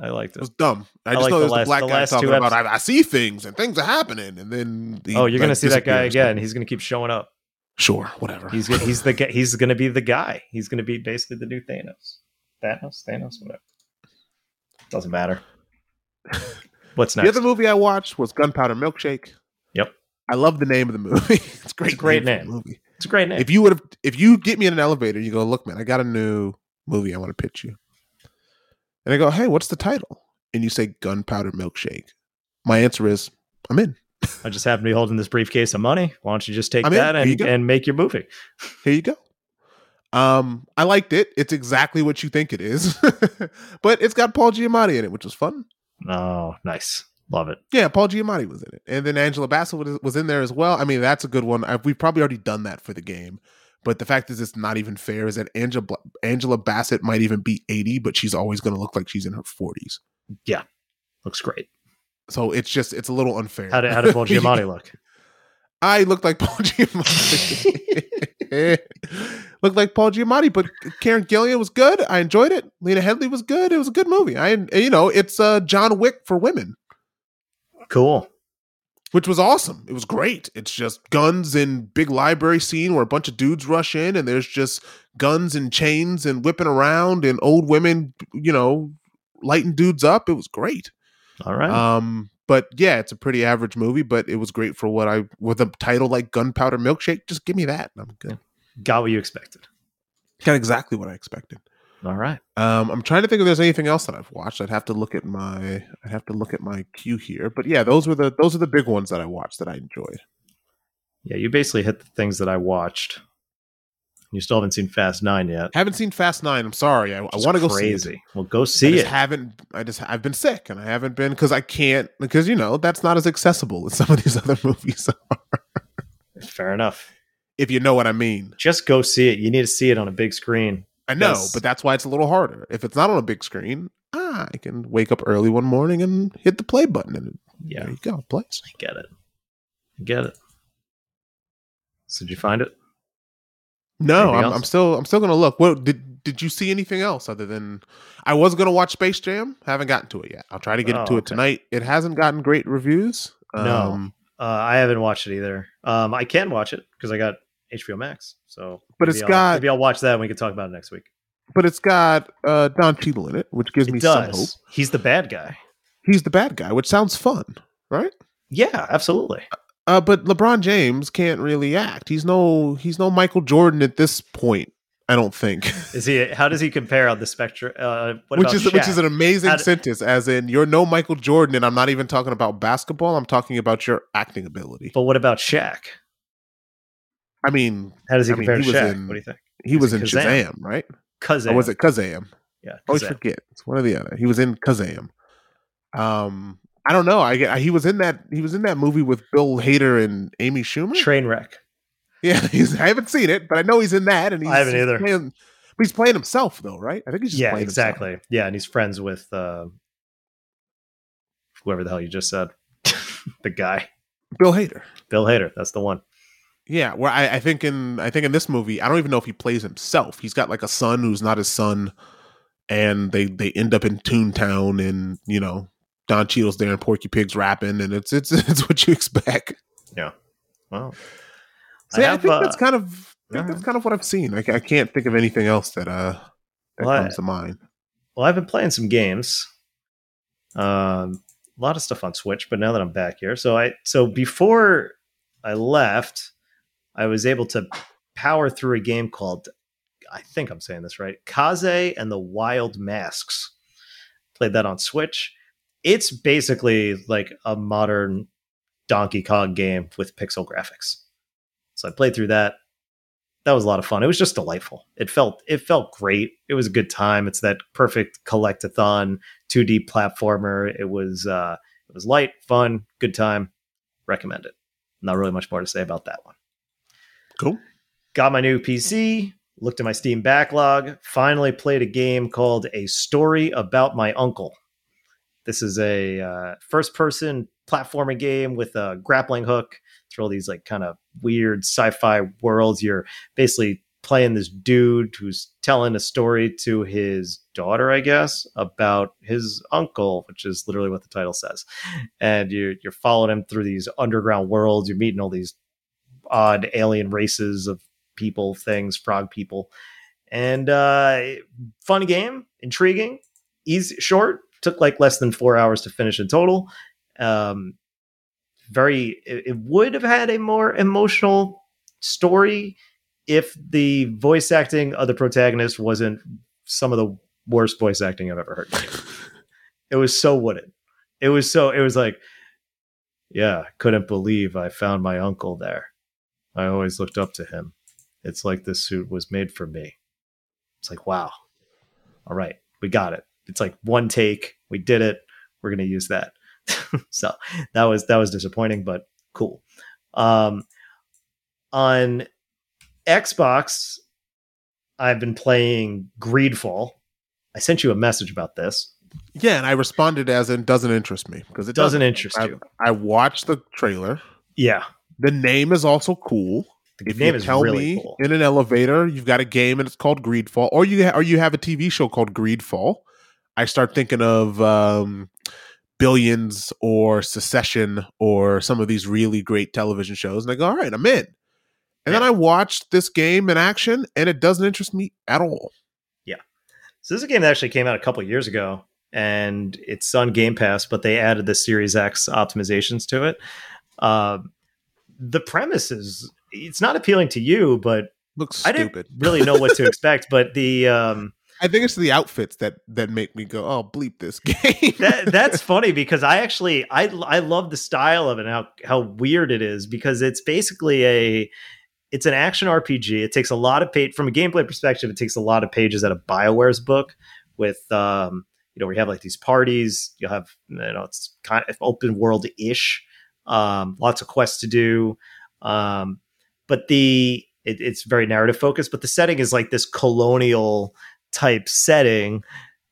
I liked It it. was dumb. I I just know the there's last- the black the guy talking about. I, I see things and things are happening, and then he, Oh, you're gonna see that guy again. He's gonna keep showing up. Sure, whatever. He's he's the he's gonna be the guy. He's gonna be basically the new Thanos. Thanos, Thanos, whatever. Doesn't matter. What's next? The other movie I watched was Gunpowder Milkshake. Yep. I love the name of the movie. it's a great. It's great a name. movie. It's a great name. If you would have, if you get me in an elevator, you go, look, man, I got a new movie I want to pitch you. And I go, hey, what's the title? And you say Gunpowder Milkshake. My answer is, I'm in. I just happen to be holding this briefcase of money. Why don't you just take I'm in. that and, and make your movie? Here you go. Um, I liked it. It's exactly what you think it is, but it's got Paul Giamatti in it, which was fun. Oh, nice. Love it. Yeah, Paul Giamatti was in it, and then Angela Bassett was, was in there as well. I mean, that's a good one. I, we've probably already done that for the game, but the fact is, it's not even fair. Is that Angela Angela Bassett might even be eighty, but she's always going to look like she's in her forties. Yeah, looks great. So it's just it's a little unfair. How did, how did Paul Giamatti look? I looked like Paul Giamatti. looked like Paul Giamatti, but Karen Gillan was good. I enjoyed it. Lena Headey was good. It was a good movie. I, you know, it's uh, John Wick for women. Cool. Which was awesome. It was great. It's just guns and big library scene where a bunch of dudes rush in and there's just guns and chains and whipping around and old women, you know, lighting dudes up. It was great. All right. Um, but yeah, it's a pretty average movie, but it was great for what I with a title like Gunpowder Milkshake. Just give me that. I'm good. Got what you expected. Got exactly what I expected. All right. Um, I'm trying to think if there's anything else that I've watched. I'd have to look at my I'd have to look at my queue here. But yeah, those were the those are the big ones that I watched that I enjoyed. Yeah, you basically hit the things that I watched. You still haven't seen Fast Nine yet. Haven't seen Fast Nine. I'm sorry. I, I want to go see it. Well, go see I it. Haven't I just I've been sick and I haven't been because I can't because you know that's not as accessible as some of these other movies are. Fair enough. If you know what I mean. Just go see it. You need to see it on a big screen. I know, yes. but that's why it's a little harder. If it's not on a big screen, ah, I can wake up early one morning and hit the play button, and yeah, there you go, plays. I get it. I get it. So did you find it? No, I'm, I'm, still I'm still gonna look. What did did you see anything else other than I was gonna watch Space Jam? Haven't gotten to it yet. I'll try to get oh, to okay. it tonight. It hasn't gotten great reviews. No, um, uh, I haven't watched it either. Um, I can watch it because I got HBO Max. So, but it's I'll, got maybe I'll watch that and we can talk about it next week. But it's got uh, Don Cheadle in it, which gives it me does. some hope. He's the bad guy. He's the bad guy, which sounds fun, right? Yeah, absolutely. Uh, but LeBron James can't really act. He's no he's no Michael Jordan at this point. I don't think. Is he? How does he compare on the spectrum? Uh, which is Shaq? which is an amazing sentence. As in, you're no Michael Jordan, and I'm not even talking about basketball. I'm talking about your acting ability. But what about Shaq? I mean, how does he I compare mean, to Shaq? In, what do you think? He was, was in Shazam, Shazam, right? Kazam. Or was it Kazam? Yeah, Kazam. always forget. It's one or the other. He was in Kazam. Um, I don't know. I, I he was in that he was in that movie with Bill Hader and Amy Schumer. Trainwreck. Yeah, he's. I haven't seen it, but I know he's in that, and he's, I haven't either. Playing, but he's playing himself though, right? I think he's just yeah, exactly. Himself. Yeah, and he's friends with uh, whoever the hell you just said, the guy, Bill Hader. Bill Hader. That's the one. Yeah, where I, I think in I think in this movie, I don't even know if he plays himself. He's got like a son who's not his son, and they they end up in Toontown, and you know Don Cheadle's there and Porky Pig's rapping, and it's it's it's what you expect. Yeah. Well, so I, yeah, have, I think uh, that's kind of think that's kind of what I've seen. I, I can't think of anything else that uh that well, comes I, to mind. Well, I've been playing some games. Um, a lot of stuff on Switch, but now that I'm back here, so I so before I left, I was able to power through a game called I think I'm saying this right, Kaze and the Wild Masks. Played that on Switch it's basically like a modern Donkey Kong game with pixel graphics. So I played through that. That was a lot of fun. It was just delightful. It felt it felt great. It was a good time. It's that perfect collectathon 2D platformer. It was uh it was light, fun, good time. Recommend it. Not really much more to say about that one. Cool. Got my new PC, looked at my Steam backlog, finally played a game called A Story About My Uncle. This is a uh, first person platforming game with a grappling hook through all these like kind of weird sci-fi worlds. You're basically playing this dude who's telling a story to his daughter, I guess, about his uncle, which is literally what the title says. And you're you're following him through these underground worlds. You're meeting all these odd alien races of people, things, frog people. And uh fun game, intriguing, easy short, took like less than four hours to finish in total. Um, very, it, it would have had a more emotional story if the voice acting of the protagonist wasn't some of the worst voice acting I've ever heard. it was so wooden. It was so, it was like, yeah, couldn't believe I found my uncle there. I always looked up to him. It's like this suit was made for me. It's like, wow. All right, we got it. It's like one take. We did it. We're gonna use that. so that was that was disappointing, but cool. Um, on Xbox, I've been playing Greedfall. I sent you a message about this. Yeah, and I responded as in doesn't interest me because it Doesn't doesn't. interest I, you. I watched the trailer. Yeah, The name is also cool. the If name you is tell really me cool. in an elevator you've got a game and it's called Greedfall, or you ha- or you have a TV show called Greedfall, I start thinking of um, Billions or Succession or some of these really great television shows, and I go, all right, I'm in. And then I watched this game in action, and it doesn't interest me at all. Yeah. So this is a game that actually came out a couple years ago, and it's on Game Pass, but they added the Series X optimizations to it. Um, the premise is it's not appealing to you, but Looks I stupid. didn't really know what to expect. But the um, I think it's the outfits that that make me go, oh, bleep this game. that that's funny because I actually I I love the style of it and how how weird it is because it's basically a it's an action RPG. It takes a lot of page from a gameplay perspective. It takes a lot of pages out of Bioware's book with um you know you have like these parties. You'll have you know it's kind of open world ish. Um, lots of quests to do. Um, but the it, it's very narrative focused. But the setting is like this colonial type setting,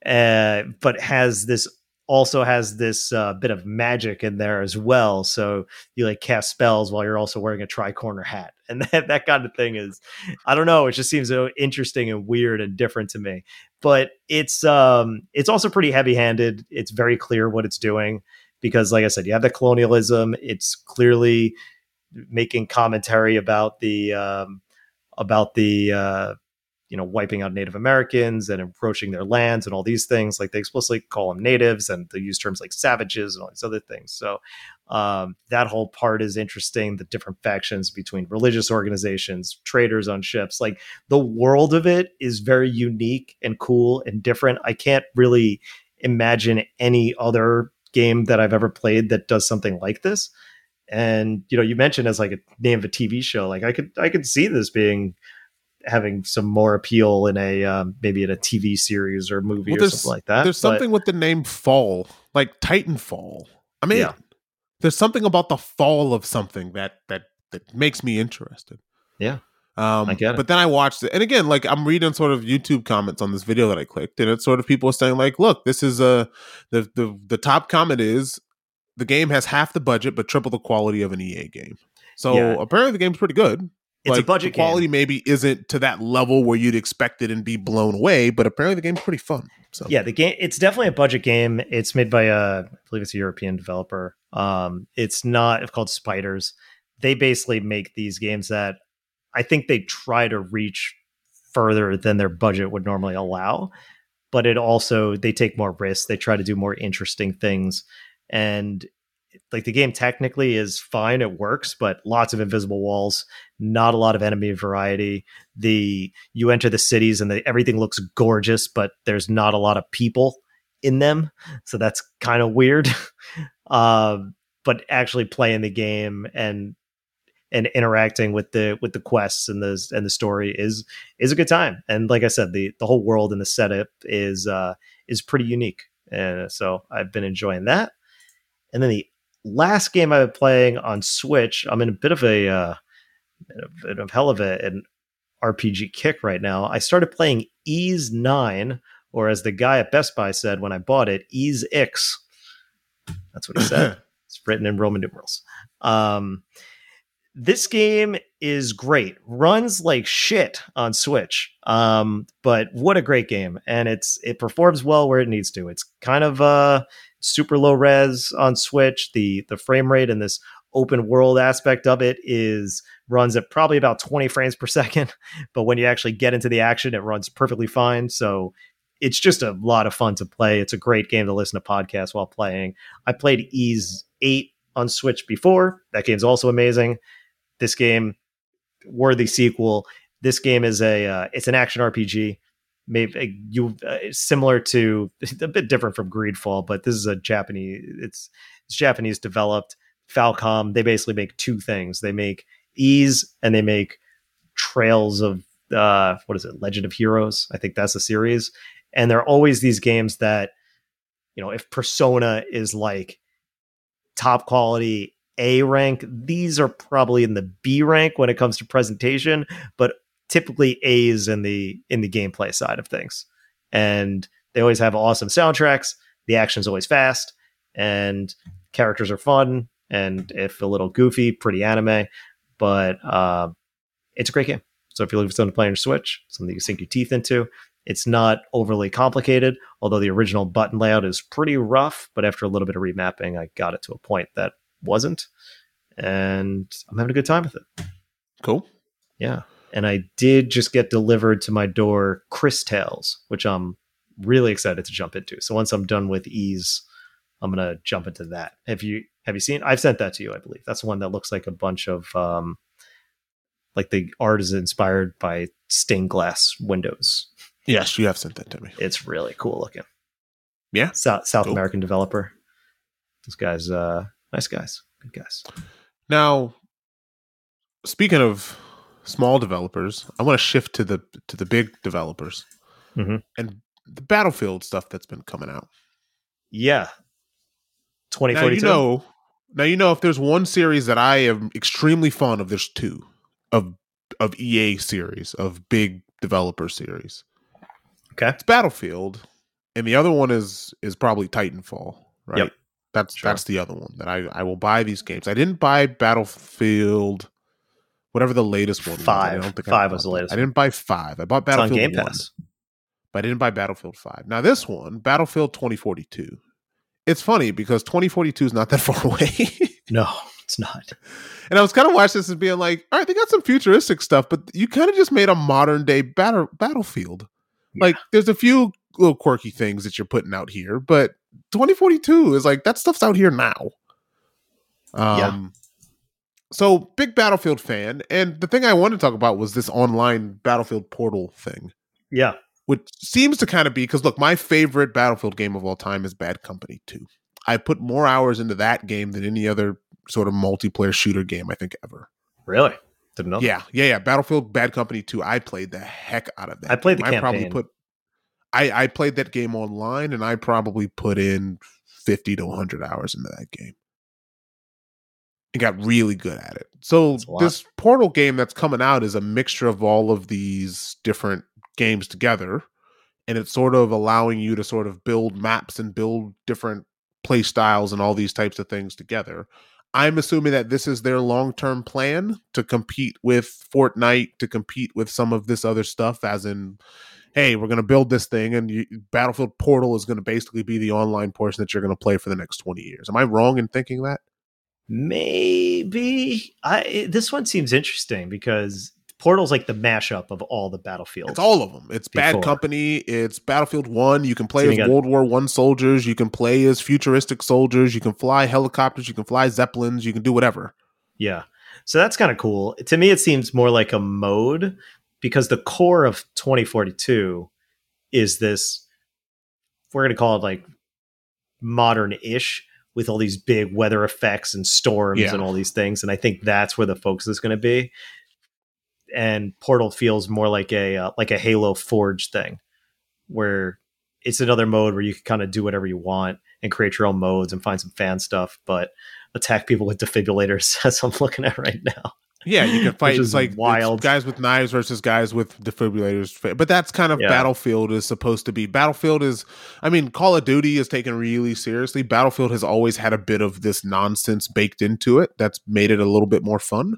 uh, but has this also has this uh, bit of magic in there as well. So you like cast spells while you're also wearing a tricorner hat, and that that kind of thing is, I don't know, it just seems so interesting and weird and different to me. But it's um it's also pretty heavy handed. It's very clear what it's doing because, like I said, you have the colonialism. It's clearly making commentary about the um, about the uh, you know wiping out Native Americans and approaching their lands and all these things. Like they explicitly call them natives, and they use terms like savages and all these other things. So um, that whole part is interesting. The different factions between religious organizations, traders on ships, like the world of it is very unique and cool and different. I can't really imagine any other game that I've ever played that does something like this. And you know, you mentioned as like a name of a TV show. Like I could I could see this being having some more appeal in a um, maybe in a TV series or movie Well, or something like that. There's But- something with the name Fall, like Titanfall. I mean, Yeah. there's something about the fall of something that that that makes me interested. Yeah. Um, I get it. But then I watched it, and again, like I'm reading sort of YouTube comments on this video that I clicked, and it's sort of people saying like, "Look, this is a the the the top comment is the game has half the budget but triple the quality of an EA game." So Yeah. apparently the game's pretty good. It's a budget the quality game. maybe isn't to that level where you'd expect it and be blown away, but apparently the game's pretty fun. So. Yeah the game it's definitely a budget game. It's made by a i believe it's a european developer. Um it's not it's called spiders. They basically make these games that i think they try to reach further than their budget would normally allow but it also they take more risks. They try to do more interesting things. And like the game technically is fine it works but lots of invisible walls not a lot of enemy variety. The you enter the cities and the, everything looks gorgeous but there's not a lot of people in them so that's kind of weird. Um but actually playing the game and and interacting with the with the quests and the and the story is is a good time. And like i said the the whole world and the setup is uh is pretty unique. And so i've been enjoying that. And then the last game i've been playing on switch i'm in a bit of a uh a bit of hell of a, an RPG kick right now. I started playing Ys 9, or as the guy at Best Buy said when I bought it, Ys X. That's what he said. it's written in Roman numerals. Um, this game is great. Runs like shit on Switch. Um, but what a great game. And it's it performs well where it needs to. It's kind of uh super low res on Switch. The the frame rate and this open world aspect of it is runs at probably about 20 frames per second but when you actually get into the action it runs perfectly fine. So it's just a lot of fun to play. It's a great game to listen to podcasts while playing. I played Ys 8 on switch before. That game's also amazing. This game worthy sequel. This game is a uh, it's an action rpg maybe you uh, similar to a bit different from greedfall but this is a japanese it's it's japanese developed. Falcom they basically make two things. They make Ys and they make Trails of uh, what is it, Legend of Heroes? I think that's a series, and there are always these games that you know if Persona is like top quality A rank, these are probably in the B rank when it comes to presentation, but typically A's in the in the gameplay side of things. And they always have awesome soundtracks. The action's always fast, and characters are fun, and if a little goofy, pretty anime. But uh, it's a great game. So if you're looking for something to play on your Switch, something you sink your teeth into, it's not overly complicated, although the original button layout is pretty rough. But after a little bit of remapping, I got it to a point that wasn't. And I'm having a good time with it. Cool. Yeah. And I did just get delivered to my door Cris Tales, which I'm really excited to jump into. So once I'm done with Ys, I'm gonna jump into that. Have you have you seen? I've sent that to you, I believe. That's the one that looks like a bunch of um, like the art is inspired by stained glass windows. Yes, you have sent that to me. It's really cool looking. Yeah, South South Cool. American developer. Those guys, uh, nice guys, good guys. Now, speaking of small developers, I want to shift to the to the big developers Mhm. and the Battlefield stuff that's been coming out. Yeah, twenty Now forty you know. Now you know if there's one series that I am extremely fond of, there's two of of EA series of big developer series. Okay. It's Battlefield, and the other one is is probably Titanfall. Right. Yep. That's Sure. that's the other one that I I will buy these games. I didn't buy Battlefield, whatever the latest one. was. I Five. don't think Five was the latest I didn't buy five. I bought It's on Battlefield Game one, Pass. but I didn't buy Battlefield five. Now this one, Battlefield twenty forty two. It's funny because twenty forty two is not that far away. No, it's not. And I was kind of watching this and being like, all right, they got some futuristic stuff, but you kind of just made a modern day battle battlefield. Like, there's a few little quirky things that you're putting out here, but 2042 is like that stuff's out here now. Um, Yeah. So, big Battlefield fan, and the thing I wanted to talk about was this online Battlefield portal thing, Yeah, which seems to kind of be because look, my favorite Battlefield game of all time is Bad Company 2. I put more hours into that game than any other sort of multiplayer shooter game I think ever. really. Didn't know. Yeah, yeah, yeah. Battlefield Bad Company 2. I played the heck out of that. I played game. the I probably put I I played that game online and I probably put in 50 to 100 hours into that game. And got really good at it. So That's a lot. this Portal game that's coming out is a mixture of all of these different games together and it's sort of allowing you to sort of build maps and build different play styles and all these types of things together. I'm assuming that this is their long term plan to compete with Fortnite, to compete with some of this other stuff, as in, hey, we're going to build this thing, and you, Battlefield Portal is going to basically be the online portion that you're going to play for the next 20 years. Am I wrong in thinking that? Maybe I. This one seems interesting because Portal's like the mashup of all the battlefields. It's all of them. It's Bad Company. It's Battlefield One. You can play So as got- World War One soldiers. You can play as futuristic soldiers. You can fly helicopters. You can fly zeppelins. You can do whatever. Yeah. So that's kind of cool. To me, it seems more like a mode because the core of 2042 is this, we're going to call it like modern ish with all these big weather effects and storms Yeah. and all these things. And I think that's where the focus is going to be. And Portal feels more like a, uh, like a Halo Forge thing where it's another mode where you can kind of do whatever you want and create your own modes and find some fan stuff, but attack people with defibrillators as I'm looking at right now. Yeah, you can fight. It's is like it's wild. guys with knives versus guys with defibrillators. But that's kind of Yeah. Battlefield is supposed to be. Battlefield is, I mean, Call of Duty is taken really seriously. Battlefield has always had a bit of this nonsense baked into it that's made it a little bit more fun.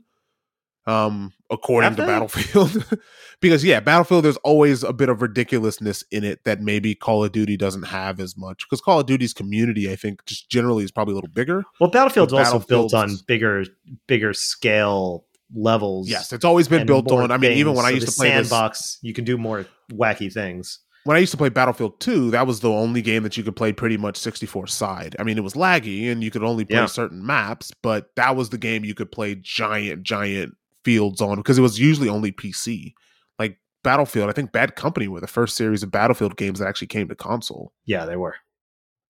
Um, according Have to they? Battlefield, because yeah, Battlefield there's always a bit of ridiculousness in it that maybe Call of Duty doesn't have as much. Because Call of Duty's community, I think, just generally is probably a little bigger. Well, Battlefield's But also built on bigger, bigger scale levels. Yes, it's always been built on. I mean, even when I used to play this, sandbox, you can do more wacky things. when I used to play Battlefield 2, that was the only game that you could play pretty much 64 side. I mean, it was laggy and you could only play Yeah. certain maps, but that was the game you could play giant, giant fields on because it was usually only PC. Like Battlefield, I think Bad Company were the first series of Battlefield games that actually came to console. Yeah, they were.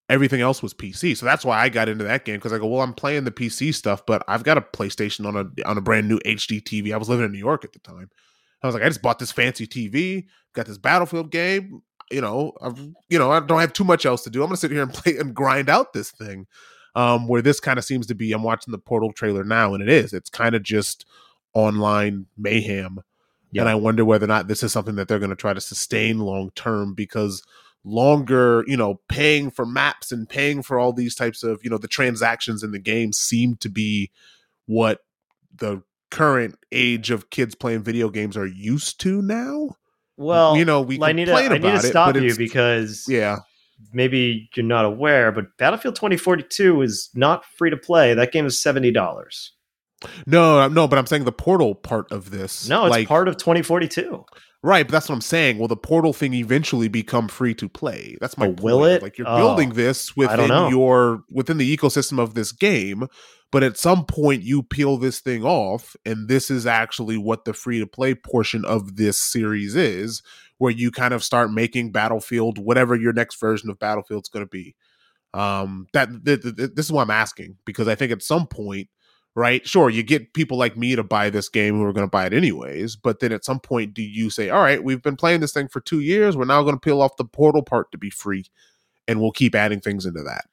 Everything else was PC. So that's why I got into that game because I go, well, I'm playing the PC stuff, but I've got a PlayStation on a on a brand new HD TV. I was living in New York at the time. I was like, I just bought this fancy TV, got this Battlefield game. You know, I've, you know, I don't have too much else to do. I'm gonna sit here and play and grind out this thing. Um, where this kind of seems to be, I'm watching the Portal trailer now, and it is. It's kind of just online mayhem. Yeah. And I wonder whether or not this is something that they're going to try to sustain long term because longer, you know, paying for maps and paying for all these types of, you know, the transactions in the game seem to be what the current age of kids playing video games are used to now. Well, you know, we I need to, I need to stop it, you because yeah, maybe you're not aware, but Battlefield 2042 is not free to play. That game is seventy dollars. No, no, but I'm saying the portal part of this. No, it's like, part of 2042. Right, but that's what I'm saying. Will the portal thing eventually become free to play? That's my oh, Will it? Like you're oh, building this within your within the ecosystem of this game, but at some point you peel this thing off, and this is actually what the free to play portion of this series is, where you kind of start making Battlefield whatever your next version of Battlefield's going to be. Um, that th- th- th- this is why I'm asking because I think at some point right? Sure, you get people like me to buy this game who are going to buy it anyways, but then at some point, do you say, all right, we've been playing this thing for two years, we're now going to peel off the portal part to be free, and we'll keep adding things into that?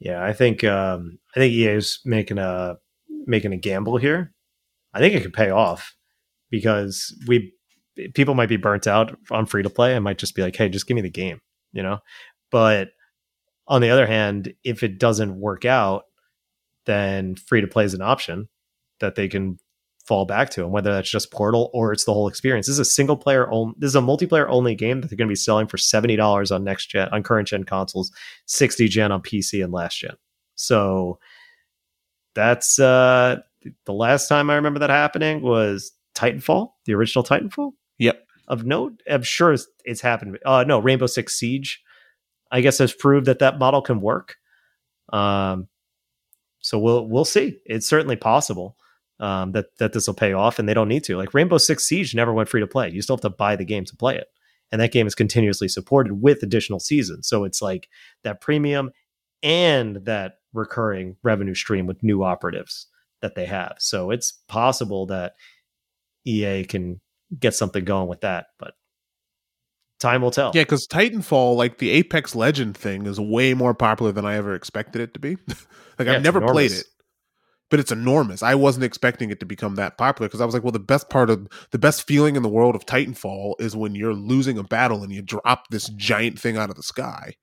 Yeah, I think um, I think EA is making a making a gamble here. I think it could pay off because we people might be burnt out on free to play and might just be like, hey, just give me the game, you know. But on the other hand, if it doesn't work out, then free to play is an option that they can fall back to, and whether that's just Portal or it's the whole experience. This is a single player only. This is a multiplayer only game that they're going to be selling for seventy dollars on next gen, on current gen consoles, sixty gen on PC and last gen. So that's uh the last time I remember that happening was Titanfall, the original Titanfall. Yep. Of note, I'm sure it's, it's happened. Uh, no, Rainbow Six Siege, I guess, has proved that that model can work. Um, so we'll we'll see. It's certainly possible um, that that this will pay off, and they don't need to. Like Rainbow Six Siege never went free to play. You still have to buy the game to play it, and that game is continuously supported with additional seasons. So it's like that premium and that recurring revenue stream with new operatives that they have. So it's possible that EA can get something going with that, but time will tell. Yeah, because Titanfall, like the Apex Legend thing, is way more popular than I ever expected it to be. Like yeah, I've never enormous. played it, but it's enormous. I wasn't expecting it to become that popular because I was like, well, the best part of the best feeling in the world of Titanfall is when you're losing a battle and you drop this giant thing out of the sky.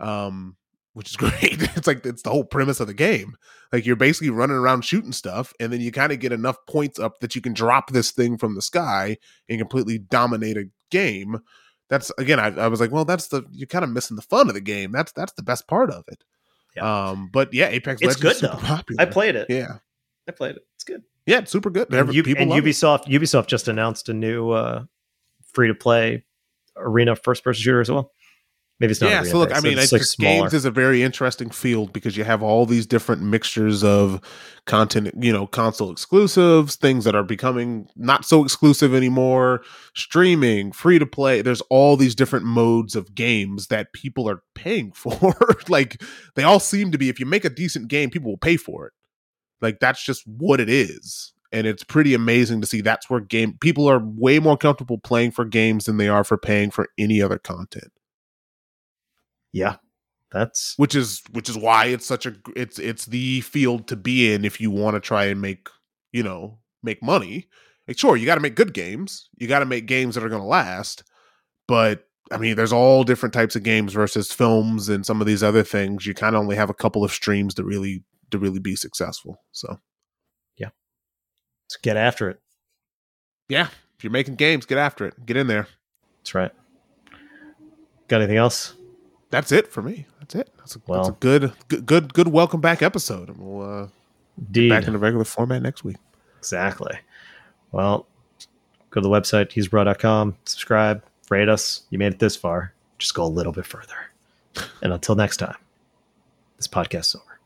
Um, which is great. It's like it's the whole premise of the game. Like you're basically running around shooting stuff, and then you kind of get enough points up that you can drop this thing from the sky and completely dominate a game. That's again, I, I was like, well, that's the you're kind of missing the fun of the game. That's that's the best part of it. Yeah. Um, but yeah, Apex it's Legends good though. Popular. I played it. Yeah, I played it. It's good. Yeah, it's super good. And, U- and Ubisoft it. Ubisoft just announced a new uh, free to play arena first person shooter as well. Maybe it's not. Yeah, so look, I mean, it's, like games is a very interesting field because you have all these different mixtures of content, you know, console exclusives, things that are becoming not so exclusive anymore, streaming, free to play. There's all these different modes of games that people are paying for. like they all seem to be. If you make a decent game, people will pay for it. Like that's just what it is and it's pretty amazing to see that's where game people are way more comfortable playing for games than they are for paying for any other content yeah that's which is which is why it's such a it's it's the field to be in if you want to try and make you know make money. Like sure you got to make good games you got to make games that are going to last but i mean there's all different types of games versus films and some of these other things. You kind of only have a couple of streams to really to really be successful so. Yeah. Let's get after it. Yeah if you're making games get after it. Get in there. That's right. Got anything else that's it for me. That's it. That's a, well, that's a good, good, good, good welcome back episode. And we'll uh, get back in the regular format next week. Exactly. Well, go to the website, heesbro.com, subscribe, rate us. You made it this far. Just go a little bit further. and until next time, this podcast is over.